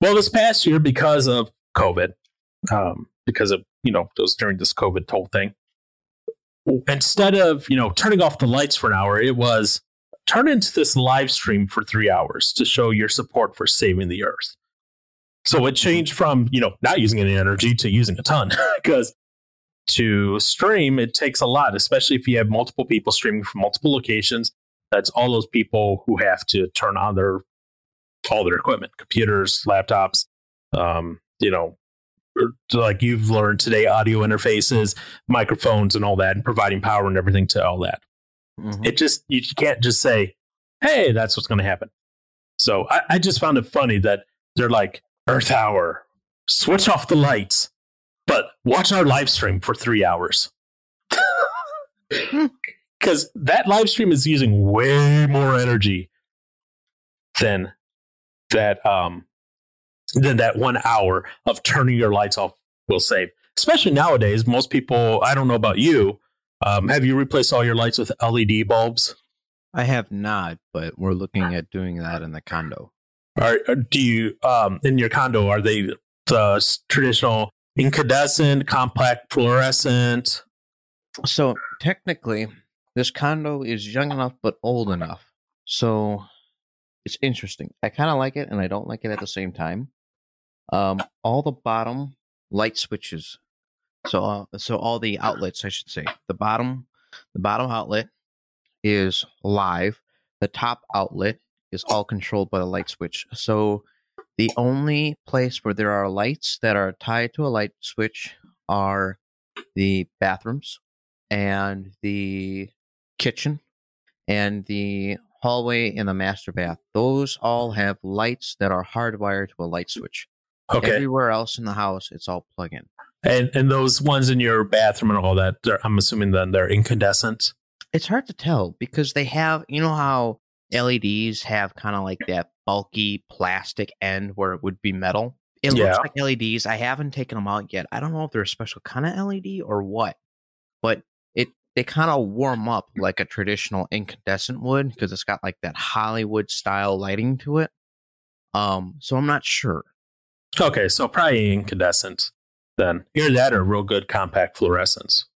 Well, this past year, because of COVID, um, because of you know those during this COVID whole thing, instead of you know turning off the lights for an hour, it was turn into this live stream for three hours to show your support for saving the earth. So it changed from you know not using any energy to using a ton because to stream it takes a lot, especially if you have multiple people streaming from multiple locations. That's all those people who have to turn on their all their equipment, computers, laptops, um, you know, like you've learned today, audio interfaces, microphones, and all that, and providing power and everything to all that Mhm. it just you can't just say hey that's what's going to happen so I, I just found it funny that they're like earth hour switch off the lights but watch our live stream for three hours because that live stream is using way more energy than that um than that one hour of turning your lights off will save especially nowadays most people i don't know about you um, have you replaced all your lights with LED bulbs? I have not, but we're looking at doing that in the condo. Or or do you um, in your condo? Are they the traditional incandescent, compact, fluorescent? So technically, this condo is young enough but old enough. So it's interesting. I kind of like it and I don't like it at the same time. Um, all the bottom light switches. So uh, so all the outlets, I should say, the bottom the bottom outlet is live. The top outlet is all controlled by the light switch. So the only place where there are lights that are tied to a light switch are the bathrooms and the kitchen and the hallway and the master bath. Those all have lights that are hardwired to a light switch. Okay, Everywhere else in the house, it's all plug in. and and those ones in your bathroom and all that, I'm assuming then they're incandescent. It's hard to tell because they have, you know, how LEDs have kind of like that bulky plastic end where it would be metal. It Yeah. looks like LEDs. I haven't taken them out yet. I don't know if they're a special kind of LED or what, but it they kind of warm up like a traditional incandescent would because it's got like that Hollywood style lighting to it. Um, so I'm not sure. Okay, so probably incandescent then. Either that or real good compact fluorescence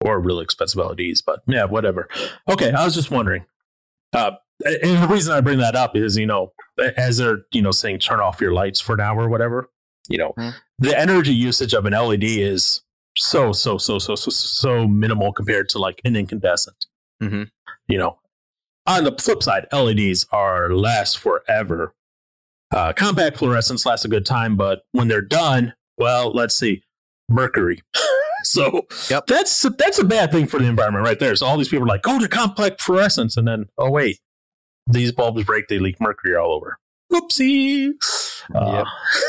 or really expensive LEDs, but yeah, whatever. Okay, I was just wondering. Uh, and the reason I bring that up is, you know, as they're, you know, saying turn off your lights for an hour or whatever, you know, Hmm. the energy usage of an LED is so, so, so, so, so, so minimal compared to like an incandescent. Mhm. You know, on the flip side, LEDs are last forever. Uh, compact fluorescents last a good time, but when they're done, well, let's see, mercury. so Yep. that's that's a bad thing for the environment right there. So all these people are like, go to compact fluorescence, and then oh wait, these bulbs break, they leak mercury all over. Whoopsie. Uh, Yep.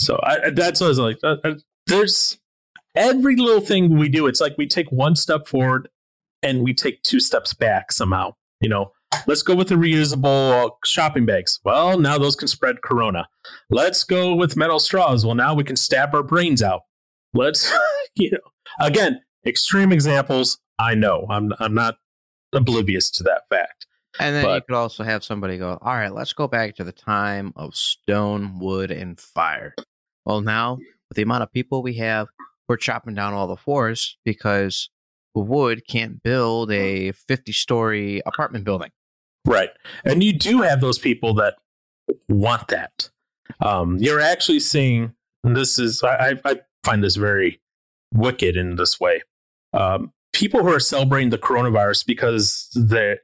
so I, that's what I was like. uh, uh, there's every little thing we do. It's like we take one step forward and we take two steps back somehow. You know, let's go with the reusable shopping bags. Well, now those can spread corona. Let's go with metal straws. Well, now we can stab our brains out. Let's, you know, again, extreme examples. I know. I'm I'm not oblivious to that fact. And then you could also have somebody go, all right, let's go back to the time of stone, wood, and fire. Well, now, with the amount of people we have, we're chopping down all the forests because wood can't build a 50 story apartment building. Right. And you do have those people that want that. Um, you're actually seeing, and this is, I, I find this very wicked in this way. Um, people who are celebrating the coronavirus because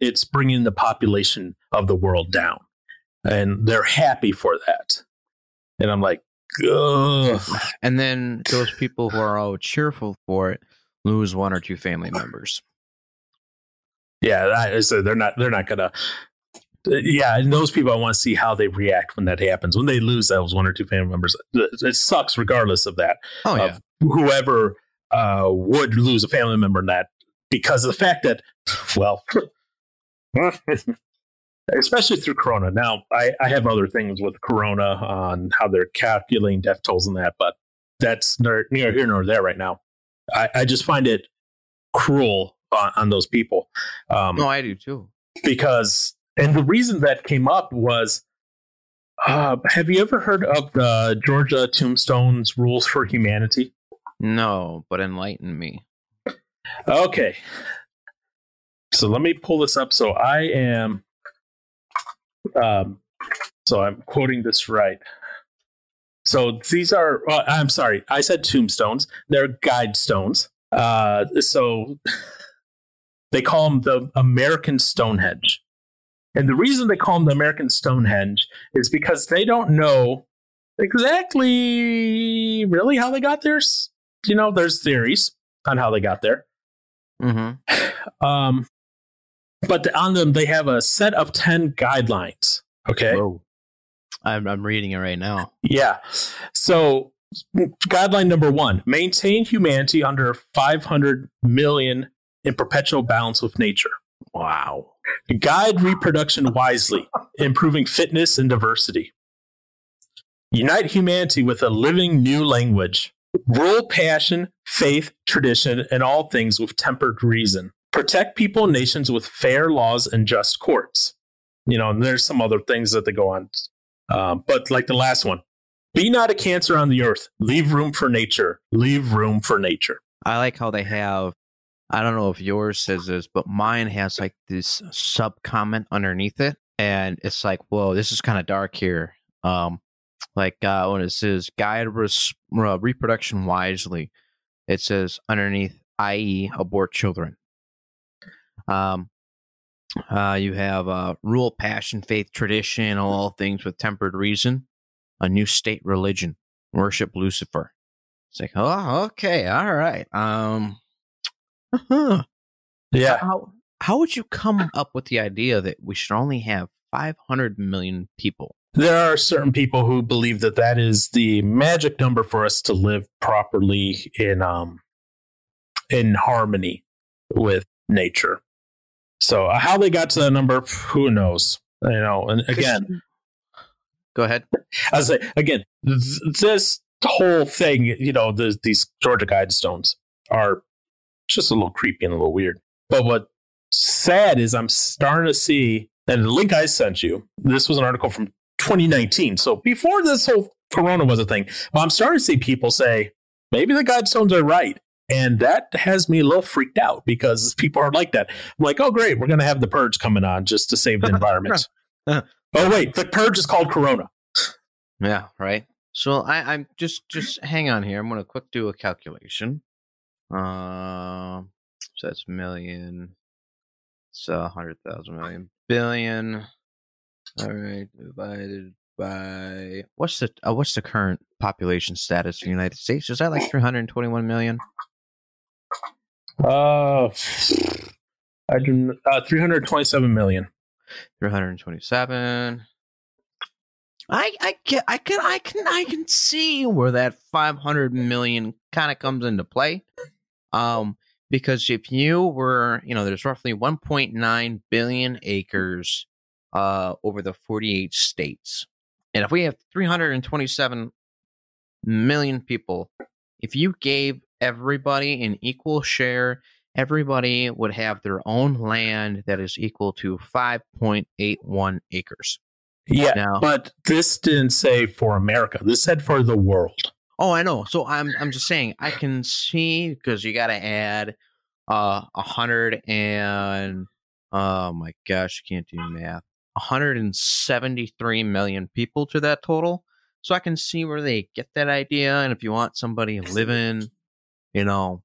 it's bringing the population of the world down. And they're happy for that. And I'm like, Ugh. And then those people who are all cheerful for it lose one or two family members. Yeah, I, so they're not they're not gonna. Yeah, and those people I want to see how they react when that happens. When they lose those one or two family members, it sucks regardless of that. Oh yeah, whoever uh, would lose a family member in that because of the fact that, well, especially through Corona. Now, I, I have other things with Corona on how they're calculating death tolls and that, but that's neither here nor there right now. I, I just find it cruel on, on those people. Um, no, I do too. Because, and the reason that came up was uh, have you ever heard of the Georgia Tombstone's Rules for Humanity? No, but enlighten me. Okay. So let me pull this up. So I am um, so I'm quoting this right. So these are, well, I'm sorry, I said tombstones. They're guide stones. Uh, so they call them the American Stonehenge. And the reason they call them the American Stonehenge is because they don't know exactly really how they got there. You know, there's theories on how they got there. Mm-hmm. Um, but on them they have a set of 10 guidelines okay? Whoa. I'm, I'm reading it right now. Yeah. So guideline number one maintain humanity under 500 million in perpetual balance with nature. Wow. Guide reproduction wisely improving fitness and diversity. Unite humanity with a living new language rule passion faith tradition and all things with tempered reason protect people and nations with fair laws and just courts. You know, and there's some other things that they go on. Um, but like the last one, be not a cancer on the earth. Leave room for nature. Leave room for nature. I like how they have. I don't know if yours says this, but mine has like this sub comment underneath it, and it's like, "Whoa, this is kind of dark here." Um, like uh, when it says "guide res- uh, reproduction wisely," it says underneath, i.e., abort children. Um, uh, you have uh, rule, passion, faith, tradition, all things with tempered reason. A new state religion, worship Lucifer. It's like, oh, okay, all right. Um, uh-huh. yeah. How how would you come up with the idea that we should only have 500 million people? There are certain people who believe that that is the magic number for us to live properly in um in harmony with nature. So uh, how they got to that number, who knows? You know, and again, go ahead. I was like, again, th- this whole thing, you know, the, these Georgia Guidestones are just a little creepy and a little weird. But what's sad is I'm starting to see, and the link I sent you, this was an article from 2019. So before this whole Corona was a thing, but I'm starting to see people say maybe the Guidestones are right. And that has me a little freaked out because people are like that. I'm like, oh, great, we're going to have the purge coming on just to save the environment. oh, wait, the purge is called Corona. Yeah, right. So I, I'm just just hang on here. I'm going to quick do a calculation. Uh, so that's million. So a hundred thousand million billion. All right, divided by what's the uh, what's the current population status of the United States? Is that like 321 million? Uh, I do uh, 327 million. 327. I I can I can I can I can see where that 500 million kind of comes into play. Um because if you were, you know, there's roughly 1.9 billion acres uh over the 48 states. And if we have 327 million people, if you gave everybody an equal share. Everybody would have their own land that is equal to 5.81 acres. Yeah, now, but this didn't say for America. This said for the world. Oh, I know. So I'm I'm just saying I can see because you got to add uh a hundred and oh my gosh, I can't do math. 173 million people to that total. So I can see where they get that idea. And if you want somebody living, you know,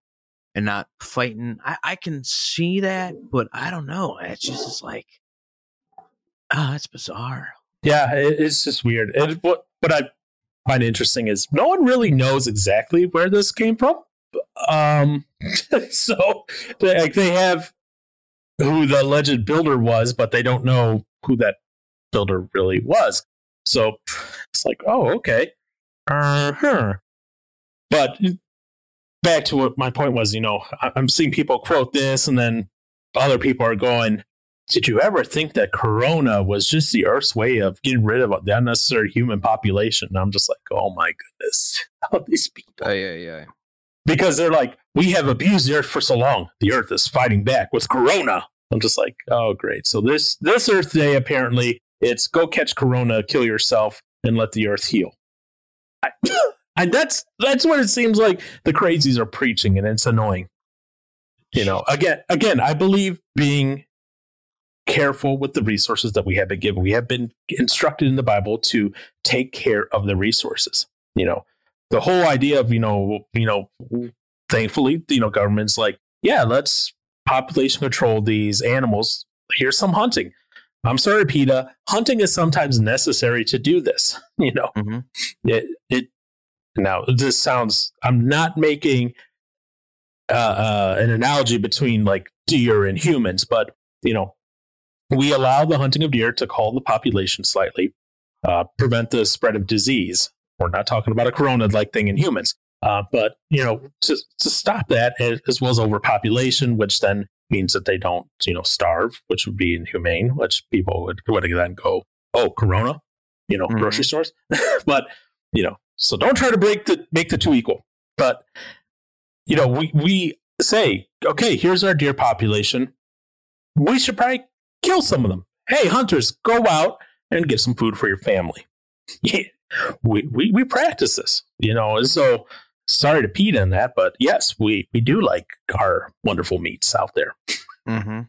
and not fighting, I, I can see that, but I don't know. It's just it's like, ah, oh, it's bizarre. Yeah, it, it's just weird. And what what I find interesting is no one really knows exactly where this came from. Um, so like they have who the alleged builder was, but they don't know who that builder really was. So it's like, oh, okay. Uh huh. But back to what my point was, you know, I'm seeing people quote this, and then other people are going, Did you ever think that Corona was just the Earth's way of getting rid of the unnecessary human population? And I'm just like, Oh my goodness. All these people. Uh, yeah, yeah. Because they're like, We have abused the Earth for so long. The Earth is fighting back with Corona. I'm just like, oh great. So this this Earth Day apparently it's go catch Corona, kill yourself, and let the Earth heal. I, and that's that's what it seems like the crazies are preaching, and it's annoying. You know, again, again, I believe being careful with the resources that we have been given. We have been instructed in the Bible to take care of the resources. You know, the whole idea of you know, you know, thankfully, you know, governments like, yeah, let's population control these animals. Here's some hunting. I'm sorry, PETA. Hunting is sometimes necessary to do this. You know, mm-hmm. it, it now this sounds. I'm not making uh, uh, an analogy between like deer and humans, but you know, we allow the hunting of deer to call the population slightly, uh, prevent the spread of disease. We're not talking about a corona-like thing in humans, uh, but you know, to to stop that as well as overpopulation, which then means that they don't, you know, starve, which would be inhumane, which people would would then go, oh, Corona, you know, mm-hmm. grocery stores. but you know, so don't try to break the make the two equal. But you know, we we say, okay, here's our deer population. We should probably kill some of them. Hey, hunters, go out and get some food for your family. Yeah, we we we practice this, you know, and so sorry to Pete on that, but yes, we we do like our wonderful meats out there. Mm-hmm.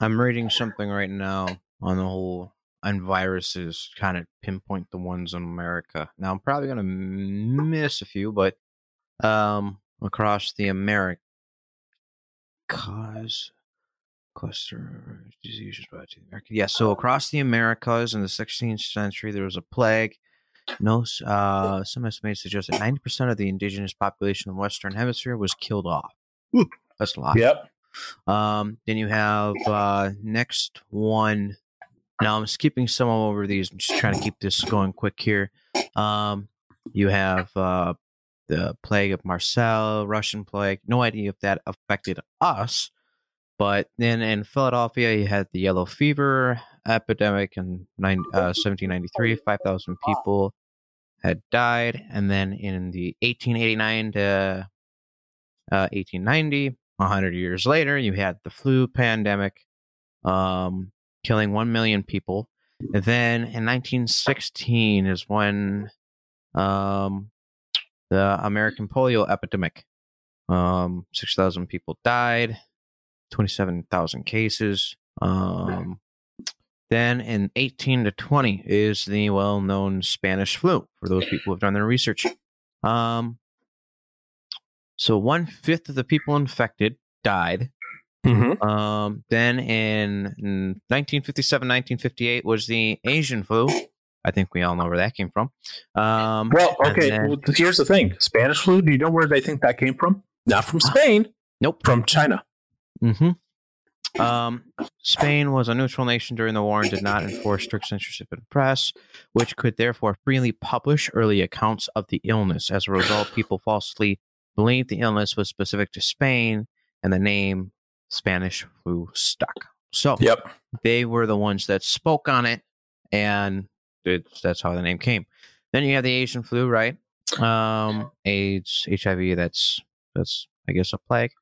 I'm reading something right now on the whole on viruses, kind of pinpoint the ones in America. Now I'm probably gonna miss a few, but um, across the America cause cluster diseases brought to America. Yeah, so across the Americas in the 16th century, there was a plague no, uh, some estimates suggest that 90% of the indigenous population in the Western Hemisphere was killed off. That's a lot. Yep. Um, then you have uh, next one. Now I'm skipping some over these. I'm just trying to keep this going quick here. Um, you have uh, the plague of Marseille, Russian plague. No idea if that affected us, but then in Philadelphia, you had the yellow fever epidemic in nine, uh, 1793. 5,000 people had died. And then in the 1889 to uh, 1890, 100 years later, you had the flu pandemic, um, killing 1 million people. And then in 1916 is when um, the American polio epidemic, um, 6,000 people died. 27,000 cases. Um, then in 18 to 20 is the well known Spanish flu for those people who have done their research. Um, so one fifth of the people infected died. Mm-hmm. Um, then in 1957, 1958 was the Asian flu. I think we all know where that came from. Um, well, okay. Then, well, here's the thing: Spanish flu. Do you know where they think that came from? Not from Spain. Nope. From China. Mm-hmm. Um, Spain was a neutral nation during the war and did not enforce strict censorship in the press, which could therefore freely publish early accounts of the illness. As a result, people falsely believed the illness was specific to Spain, and the name Spanish flu stuck. So, yep, they were the ones that spoke on it, and that's how the name came. Then you have the Asian flu, right? Um, AIDS, HIV. That's that's I guess a plague.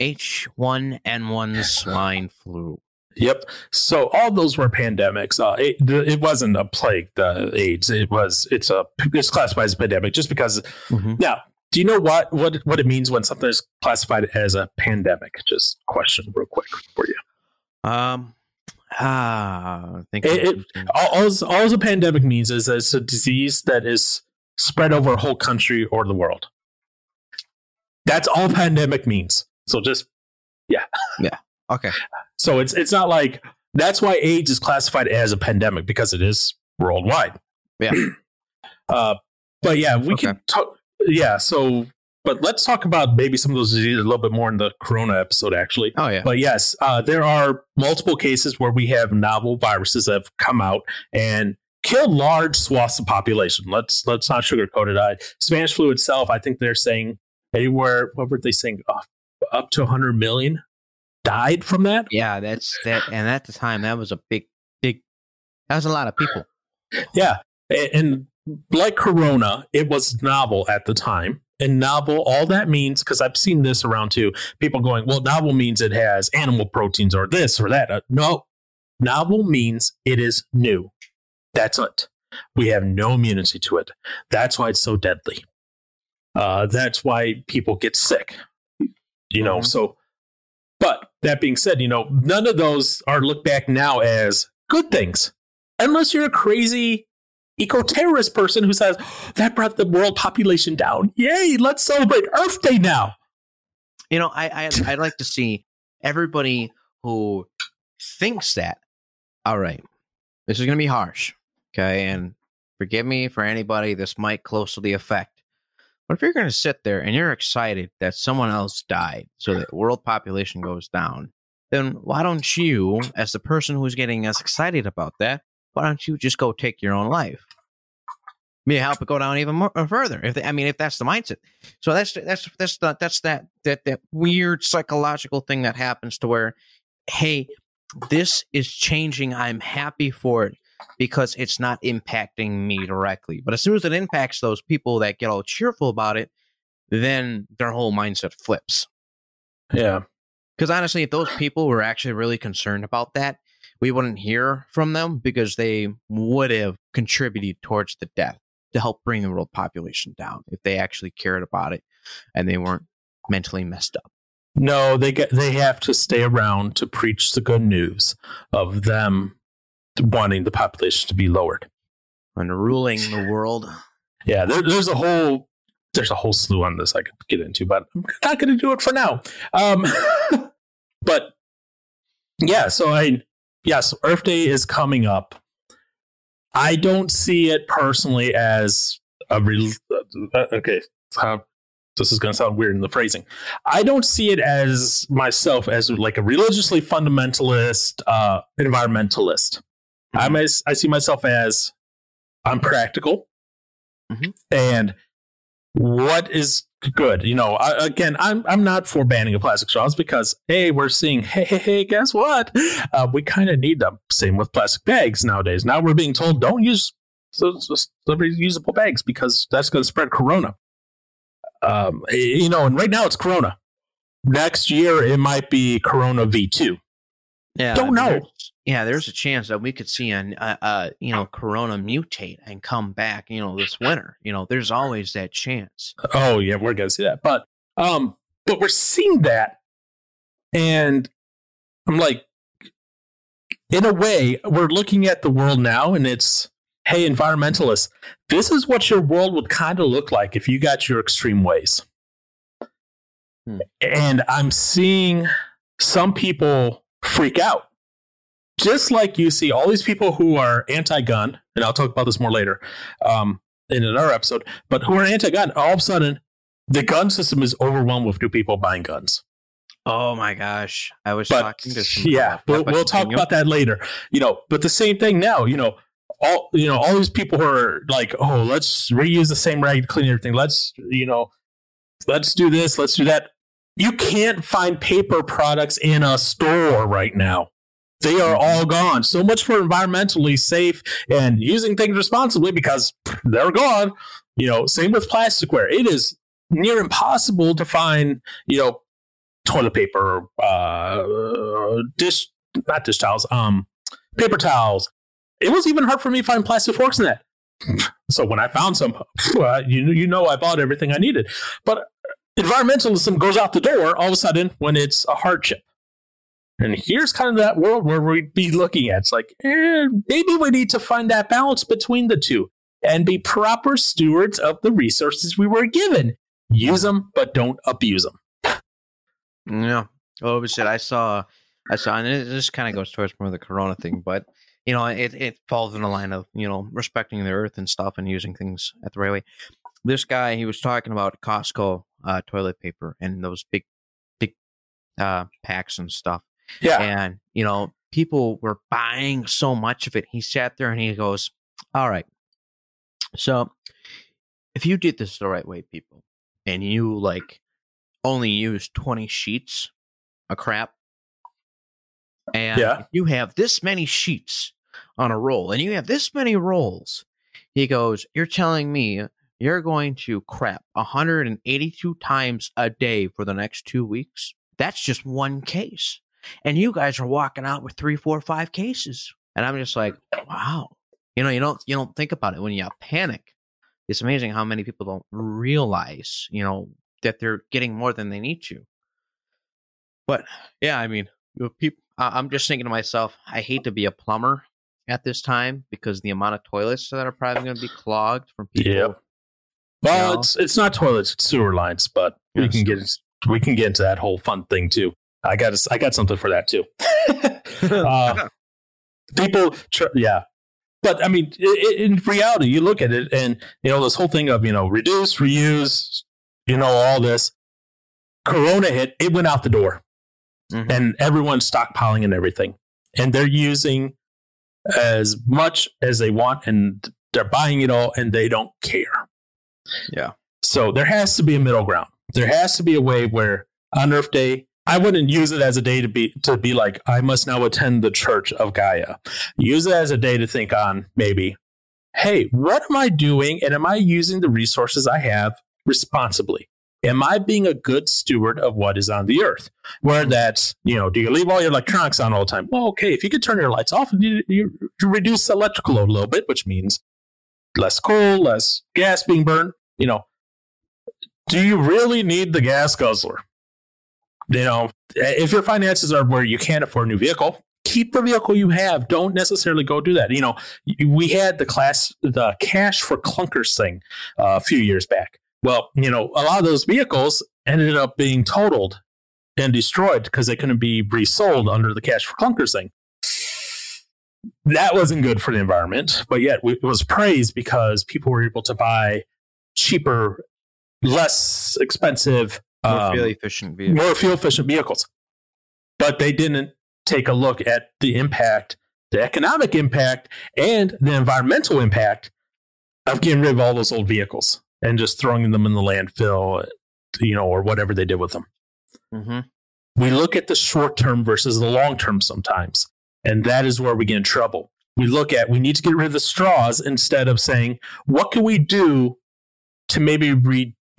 H1N1 swine flu. Yep. So all those were pandemics. Uh, it, it wasn't a plague, the AIDS. It was. It's a. It's classified as a pandemic just because. Mm-hmm. Now, do you know what what what it means when something is classified as a pandemic? Just question real quick for you. Um, ah, I think It- it- all, all, all a pandemic means is that it's a disease that is spread over a whole country or the world. That's all pandemic means. So just yeah. Yeah. okay. so it's it's not like that's why AIDS is classified as a pandemic because it is worldwide. Yeah. uh, but yeah, we Okay. can talk. Yeah. So, but let's talk about maybe some of those diseases a little bit more in the Corona episode, actually. Oh yeah. But yes, uh, there are multiple cases where we have novel viruses that have come out and killed large swaths of population. Let's let's not sugarcoat it. Uh, Spanish flu itself, I think they're saying anywhere. What were they saying? Uh, up to 100 million died from that. Yeah, that's that. And at the time, that was a big, big. That was a lot of people. Yeah, and like Corona, it was novel at the time. And novel, all that means, because I've seen this around too, people going, well, novel means it has animal proteins or this or that. Uh, no, novel means it is new. That's it. We have no immunity to it. That's why it's so deadly. Uh, that's why people get sick. You know, Mhm. so, but that being said, you know, none of those are looked back now as good things unless you're a crazy eco-terrorist person who says that brought the world population down. Yay, let's celebrate Earth Day now. You know, I, I I'd like to see everybody who thinks that. All right, this is going to be harsh, okay, and forgive me for anybody this might closely affect. But if you're going to sit there and you're excited that someone else died so that world population goes down, then why don't you, as the person who's getting us excited about that, why don't you just go take your own life? May help it go down even more uh, further. If they, I mean, if that's the mindset, so that's that's that's the, that's that that that weird psychological thing that happens to where, hey, this is changing. I'm happy for it because it's not impacting me directly. But as soon as it impacts those people that get all cheerful about it, then their whole mindset flips. Yeah. Because honestly, if those people were actually really concerned about that, we wouldn't hear from them because they would have contributed towards the death to help bring the world population down if they actually cared about it and they weren't mentally messed up. No, they get they have to stay around to preach the good news of them wanting the population to be lowered. And ruling the world. Yeah, there, there's a whole there's a whole slew on this I could get into, but I'm not going to do it for now. Um, but yeah, so I yes, Earth Day is coming up. I don't see it personally as a real. Uh, okay, uh, this is going to sound weird in the phrasing. I don't see it as myself as like a religiously fundamentalist, uh, environmentalist. I'm as, I see myself as I'm practical, Mhm. and what is good. You know, I, again, I'm I'm not for banning of plastic straws because hey, we're seeing hey hey hey, guess what? Uh, we kind of need them. Same with plastic bags nowadays. Now we're being told don't use so, so, bags because that's going to spread corona. Um, you know, and right now it's corona. Next year it might be corona V two. Yeah, Don't know. Yeah, there's a chance that we could see an uh, uh, you know Corona mutate and come back. You know, this winter. You know, there's always that chance. Oh yeah, we're gonna see that. But um, but we're seeing that, and I'm like, in a way, we're looking at the world now, and it's hey, environmentalists, this is what your world would kind of look like if you got your extreme ways. Hmm. And I'm seeing some people freak out. Just like you see all these people who are anti-gun, and I'll talk about this more later um, in another episode, but who are anti-gun, all of a sudden the gun system is overwhelmed with new people buying guns. Oh my gosh, I was But talking to some. yeah, we'll, we'll talk about that later. You know, but the same thing now. You know, all you know, all these people who are like, oh, let's reuse the same rag to clean everything. Let's you know, let's do this. Let's do that. You can't find paper products in a store right now. They are all gone. So much for environmentally safe and using things responsibly because they're gone. You know, same with plasticware. It is near impossible to find, you know, toilet paper, uh, dish, not dish towels, um, paper towels. It was even hard for me to find plastic forks in that. So when I found some, you you know I bought everything I needed. But environmentalism goes out the door all of a sudden when it's a hardship. And here's kind of that world where we'd be looking at. It's like, eh, maybe we need to find that balance between the two and be proper stewards of the resources we were given. Use them, but don't abuse them. Yeah. Oh, but shit, I saw, I saw, and it just kind of goes towards more the Corona thing, but you know, it it falls in the line of you know respecting the earth and stuff and using things at the right way. This guy, he was talking about Costco uh, toilet paper and those big, big uh, packs and stuff. Yeah. And, you know, people were buying so much of it. He sat there and he goes, All right. So if you did this the right way, people, and you like only use 20 sheets of crap, and Yeah. you have this many sheets on a roll and you have this many rolls, he goes, You're telling me you're going to crap 182 times a day for the next two weeks? That's just one case and you guys are walking out with three, four, five cases. And I'm just like, wow. You know, you don't you don't think about it when you panic. It's amazing how many people don't realize, you know, that they're getting more than they need to. But yeah, I mean, people. I'm just thinking to myself, I hate to be a plumber at this time because the amount of toilets that are probably going to be clogged from people. Yep. Well, know? it's it's not toilets, it's sewer lines, but we Yes. can get we can get into that whole fun thing too. I got I got something for that too. uh, people, tr- yeah, but I mean, i i in reality, you look at it, and you know this whole thing of you know reduce, reuse, you know all this. Corona hit, it went out the door, Mhm. and everyone's stockpiling and everything, and they're using as much as they want, and they're buying it all, and they don't care. Yeah. So there has to be a middle ground. There has to be a way where on Earth Day, I wouldn't use it as a day to be to be like I must now attend the Church of Gaia. Use it as a day to think on maybe, hey, what am I doing, and am I using the resources I have responsibly? Am I being a good steward of what is on the earth? Where that's, you know, do you leave all your electronics on all the time? Well, okay, if you could turn your lights off, you, you, reduce electrical load a little bit, which means less coal, less gas being burned. You know, do you really need the gas guzzler? You know, if your finances are where you can't afford a new vehicle, keep the vehicle you have. Don't necessarily go do that. You know, we had the class, the cash for clunkers thing uh, a few years back. Well, you know, a lot of those vehicles ended up being totaled and destroyed because they couldn't be resold under the cash for clunkers thing. That wasn't good for the environment, but yet it was praised because people were able to buy cheaper, less expensive, More um, fuel efficient vehicle. more fuel efficient vehicles. But they didn't take a look at the impact, the economic impact, and the environmental impact of getting rid of all those old vehicles and just throwing them in the landfill, you know, or whatever they did with them. Mm-hmm. We look at the short term versus the long term sometimes. And that is where we get in trouble. We look at, we need to get rid of the straws instead of saying, what can we do to maybe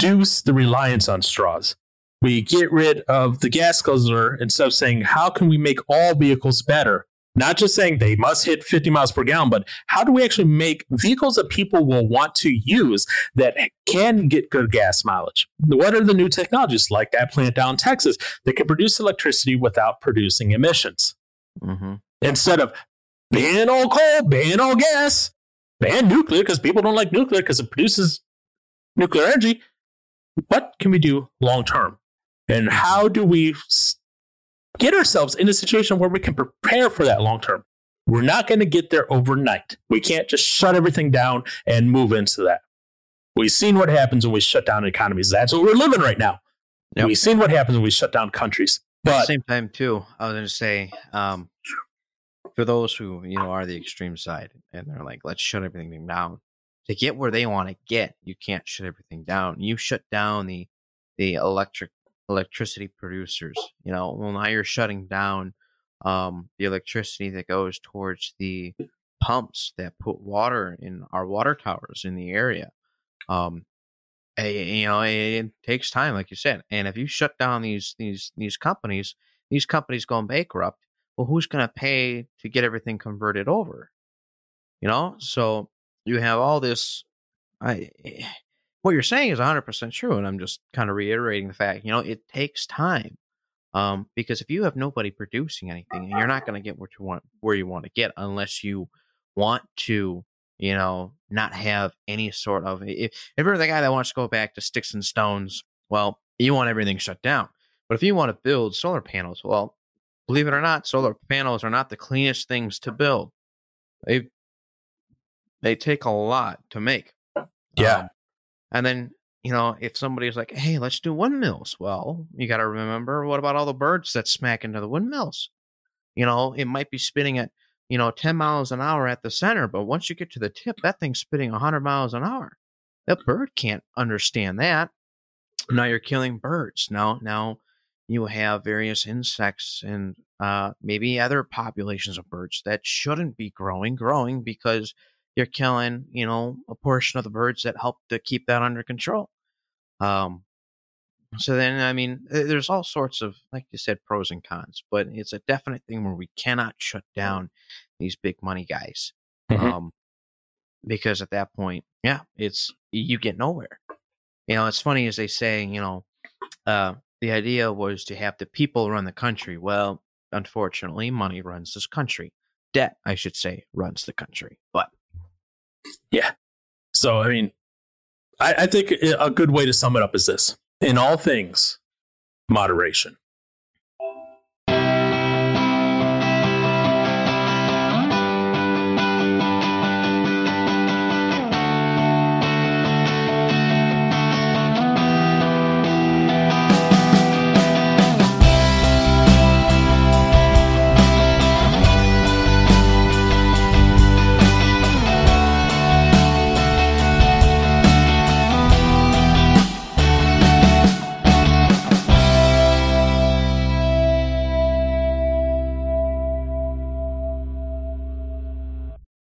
reduce the reliance on straws? We get rid of the gas guzzler instead of saying, how can we make all vehicles better? Not just saying they must hit 50 miles per gallon, but how do we actually make vehicles that people will want to use that can get good gas mileage? What are the new technologies like that plant down in Texas that can produce electricity without producing emissions? Mm-hmm. Instead of ban all coal, ban all gas, ban nuclear because people don't like nuclear because it produces nuclear energy. What can we do long term? And how do we get ourselves in a situation where we can prepare for that long term? We're not going to get there overnight. We can't just shut everything down and move into that. We've seen what happens when we shut down economies. That's what we're living right now. Yep. We've seen what happens when we shut down countries. At the But same time, too, I was going to say, um, for those who you know are the extreme side and they're like, let's shut everything down. To get where they want to get, you can't shut everything down. You shut down the the electric electricity producers. You know, well now you're shutting down um, the electricity that goes towards the pumps that put water in our water towers in the area. Um, you know, it, it takes time, like you said. And if you shut down these these these companies, these companies going bankrupt. Well, who's going to pay to get everything converted over? You know, so you have all this. I eh, what you're saying is 100 percent true, and I'm just kind of reiterating the fact. You know, it takes time. Um, because if you have nobody producing anything, you're not going to get what you want where you want to get unless you want to, you know, not have any sort of. If, if you're the guy that wants to go back to sticks and stones, well, you want everything shut down. But if you want to build solar panels, well, believe it or not, solar panels are not the cleanest things to build. They they take a lot to make. Yeah. Um, and then you know, if somebody's like, "Hey, let's do windmills," well, you got to remember what about all the birds that smack into the windmills? You know, it might be spinning at you know 10 miles an hour at the center, but once you get to the tip, that thing's spinning 100 miles an hour. That bird can't understand that. Now you're killing birds. Now, now you have various insects and uh, maybe other populations of birds that shouldn't be growing, growing because you're killing, you know, a portion of the birds that help to keep that under control. Um, so then, I mean, there's all sorts of, like you said, pros and cons, but it's a definite thing where we cannot shut down these big money guys. Mhm. Um, because at that point, yeah, it's, you get nowhere. You know, it's funny as they say, you know, uh, the idea was to have the people run the country. Well, unfortunately, money runs this country. Debt, I should say, runs the country. But So, I mean, I, I think a good way to sum it up is this in all things, moderation.